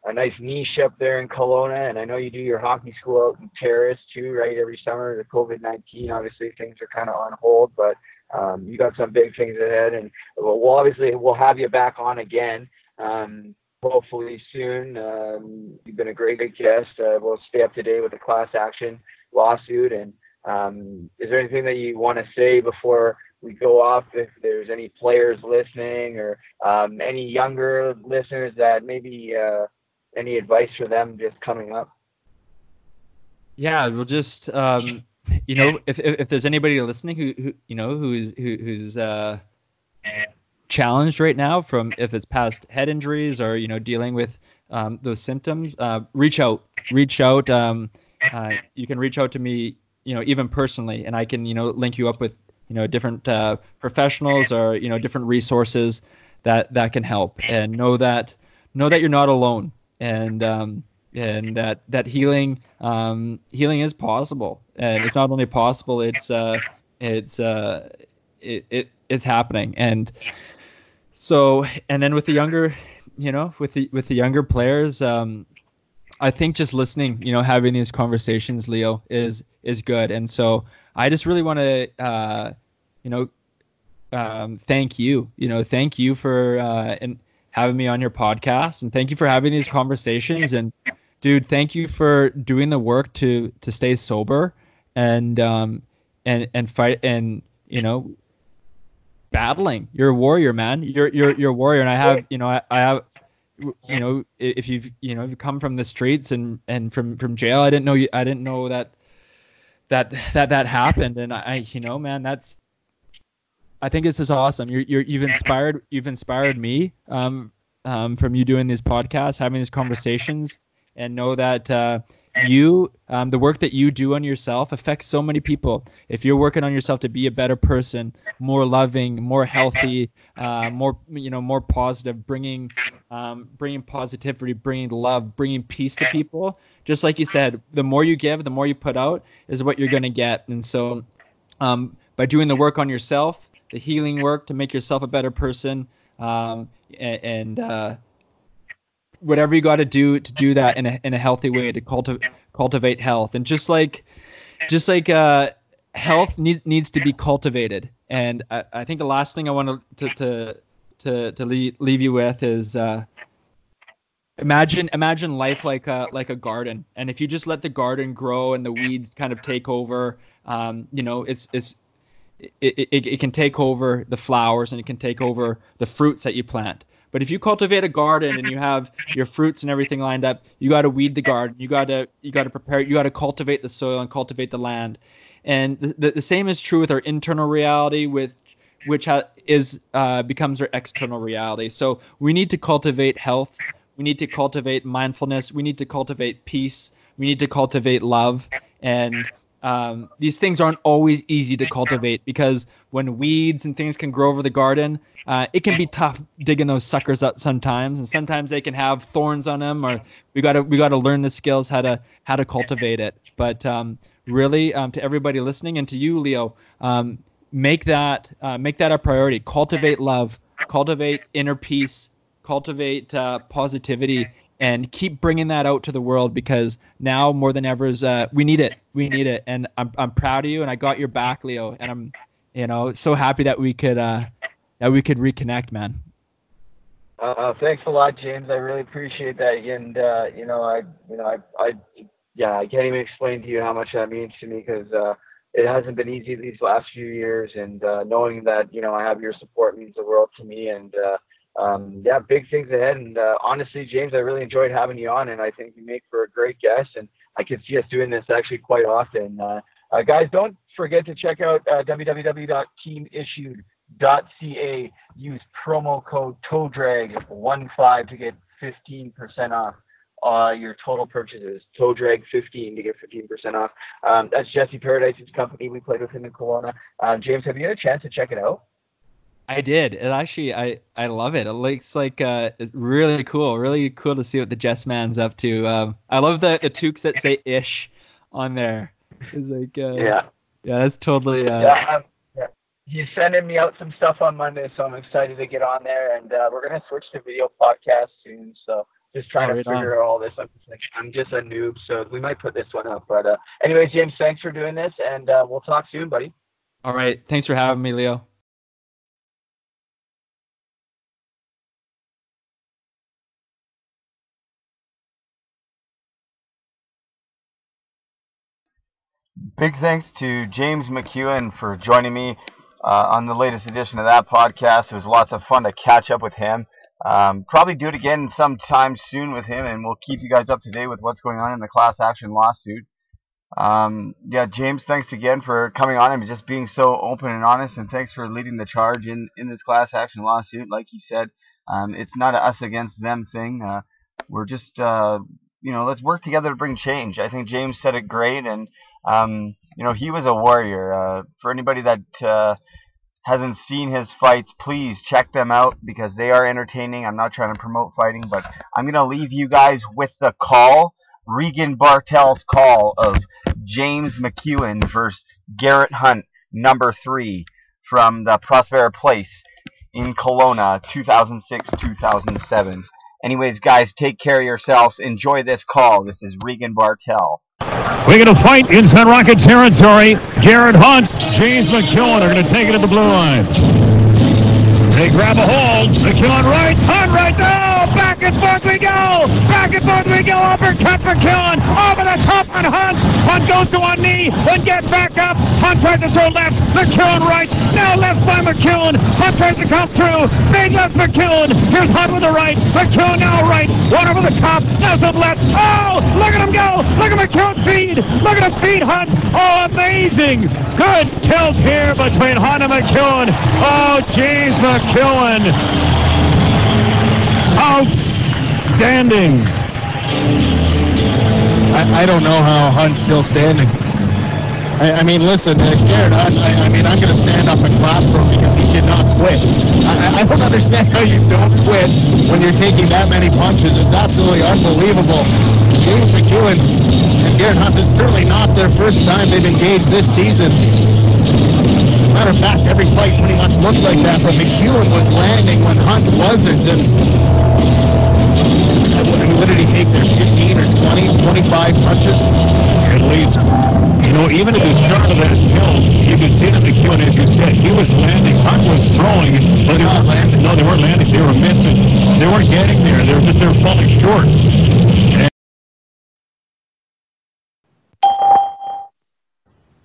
a nice niche up there in Kelowna, and I know you do your hockey school out in Terrace too, right? Every summer, the COVID nineteen, obviously things are kind of on hold, but um, you got some big things ahead, and we'll, we'll obviously we'll have you back on again. Um, hopefully soon. Um, you've been a great, great guest. Uh, we'll stay up to date with the class action lawsuit and um, is there anything that you want to say before we go off? If there's any players listening or um, any younger listeners that maybe uh, any advice for them just coming up? Yeah, we'll just um, you know if, if, if there's anybody listening who, who you know who's who, who's uh, challenged right now from if it's past head injuries or you know dealing with um, those symptoms, uh, reach out. Reach out. Um, uh, you can reach out to me you know even personally and i can you know link you up with you know different uh, professionals or you know different resources that that can help. And know that know that you're not alone. And um, and that that healing um, healing is possible. And it's not only possible it's uh, it's uh, it, it it's happening. And so and then with the younger you know, with the with the younger players, um, I think just listening, you know, having these conversations, Leo, is is good. And so I just really want to, uh, you know, um, thank you. You know, thank you for uh, and having me on your podcast, and thank you for having these conversations. And dude, thank you for doing the work to to stay sober and um, and and fight and you know battling. You're a warrior, man. You're you're you're a warrior, and I have you know I, I have you know if you've you know if you've come from the streets and and from from jail. I didn't know you. I didn't know that that *laughs* that that happened, and I you know man, that's I think this is awesome. You're, you're you've inspired you've inspired me um, um, from you doing these podcasts, having these conversations, and know that uh, you um, the work that you do on yourself affects so many people. If you're working on yourself to be a better person, more loving, more healthy, uh, more you know more positive, bringing um, bringing positivity, bringing love, bringing peace to people. Just like you said, the more you give, the more you put out is what you're going to get. And so, um, by doing the work on yourself the healing work to make yourself a better person, um, and, and uh, whatever you got to do to do that in a in a healthy way to cultivate cultivate health. And just like just like uh, health need, needs to be cultivated. And I, I think the last thing I want to to to to leave, leave you with is. Uh, imagine imagine life like a like a garden and if you just let the garden grow and the weeds kind of take over um, you know it's it's it, it, it can take over the flowers and it can take over the fruits that you plant. But if you cultivate a garden and you have your fruits and everything lined up, you got to weed the garden. You got to you got to prepare. You got to cultivate the soil and cultivate the land. And the, the same is true with our internal reality, with which ha- is uh, becomes our external reality. So we need to cultivate health. We need to cultivate mindfulness. We need to cultivate peace. We need to cultivate love. And um, these things aren't always easy to cultivate because when weeds and things can grow over the garden, uh, it can be tough digging those suckers up sometimes, and sometimes they can have thorns on them. Or we gotta we gotta learn the skills how to how to cultivate it. But um, really, um, to everybody listening and to you, Leo, um, make that uh, make that a priority. Cultivate love, cultivate inner peace, cultivate uh, positivity, and keep bringing that out to the world because now more than ever is uh, we need it. We need it. And I'm, I'm proud of you and i got your back leo. And i'm you know so happy that we could uh that we could reconnect man. Uh, uh thanks a lot james. I really appreciate that. And uh you know i you know i i yeah i can't even explain to you how much that means to me because uh it hasn't been easy these last few years. And uh knowing that you know i have your support means the world to me. And uh um, yeah, big things ahead. And uh, honestly, James, I really enjoyed having you on, and I think you make for a great guest. And I can see us doing this actually quite often. Uh, uh, guys, don't forget to check out uh, www.teamissued.ca. Use promo code TOEDRAG15 to get 15% off uh, your total purchases. Toe Drag 15 to get 15% off. Um, that's Jesse Paradise's company. We played with him in Kelowna. Uh, James, have you had a chance to check it out? I did. It actually, I I love it. It looks like uh, it's really cool. Really cool to see what the Jess Man's up to. Um, I love the the toques that say "ish" on there. It's like uh, yeah, yeah, that's totally. Uh, yeah, yeah, he's sending me out some stuff on Monday, so I'm excited to get on there. And uh, we're gonna switch to video podcast soon. So just trying oh, to figure on. all this. I'm just, like, I'm just a noob, so we might put this one up. But uh, anyways, James, thanks for doing this, and uh, we'll talk soon, buddy. All right, thanks for having me, Leo. Big thanks to James McEwan for joining me uh, on the latest edition of that podcast. It was lots of fun to catch up with him. Um, probably do it again sometime soon with him, and we'll keep you guys up to date with what's going on in the class action lawsuit. Um, yeah, James, thanks again for coming on and just being so open and honest, and thanks for leading the charge in, in this class action lawsuit. Like he said, um, it's not a us against them thing. Uh, we're just, uh, you know, let's work together to bring change. I think James said it great, and um, you know, he was a warrior. Uh, for anybody that uh, hasn't seen his fights, please check them out because they are entertaining. I'm not trying to promote fighting, but I'm going to leave you guys with the call. Regan Bartel's call of James McEwan versus Garet Hunt, number three, from the Prospera Place in Kelowna, 2006 2007. Anyways, guys, take care of yourselves. Enjoy this call. This is Regan Bartel. We're going to fight in Sun Rocket territory. Garet Hunt, James McEwan are going to take it to the blue line. They grab a hold. McEwan right, Hunt right. Oh, back and forth we go. Back and forth we go. Uppercut McEwan. Over the top on Hunt. Hunt goes to one knee, then gets back up. Hunt tries to throw left. McEwan right. Now left by McEwan. Hunt tries to come through. Big left McEwan. Here's Hunt with the right. McEwan now right. One over the top. Now some left. Oh, look at him go. Look at McEwan feed. Look at him feed Hunt. Oh, amazing. Good tilt here between Hunt and McEwan. Oh, James McEwan. Outstanding. I, I don't know how Hunt's still standing. I, I mean, listen, uh, Garet Hunt, I, I mean, I'm going to stand up and clap for him because he did not quit. I, I don't understand how you don't quit when you're taking that many punches. It's absolutely unbelievable. James McEwan and Garet Hunt, is certainly not their first time they've engaged this season. Matter of fact, every fight pretty much looks like that, but McEwan was landing when Hunt wasn't. And I mean, what did he take there? 15 or 20, 25 punches? At least. You know, even at the start of that tilt, you could see that McEwan, as you said, he was landing. Hunt was throwing, but they weren't landing. No, they weren't landing. They were missing. They weren't getting there. They were just they were falling short.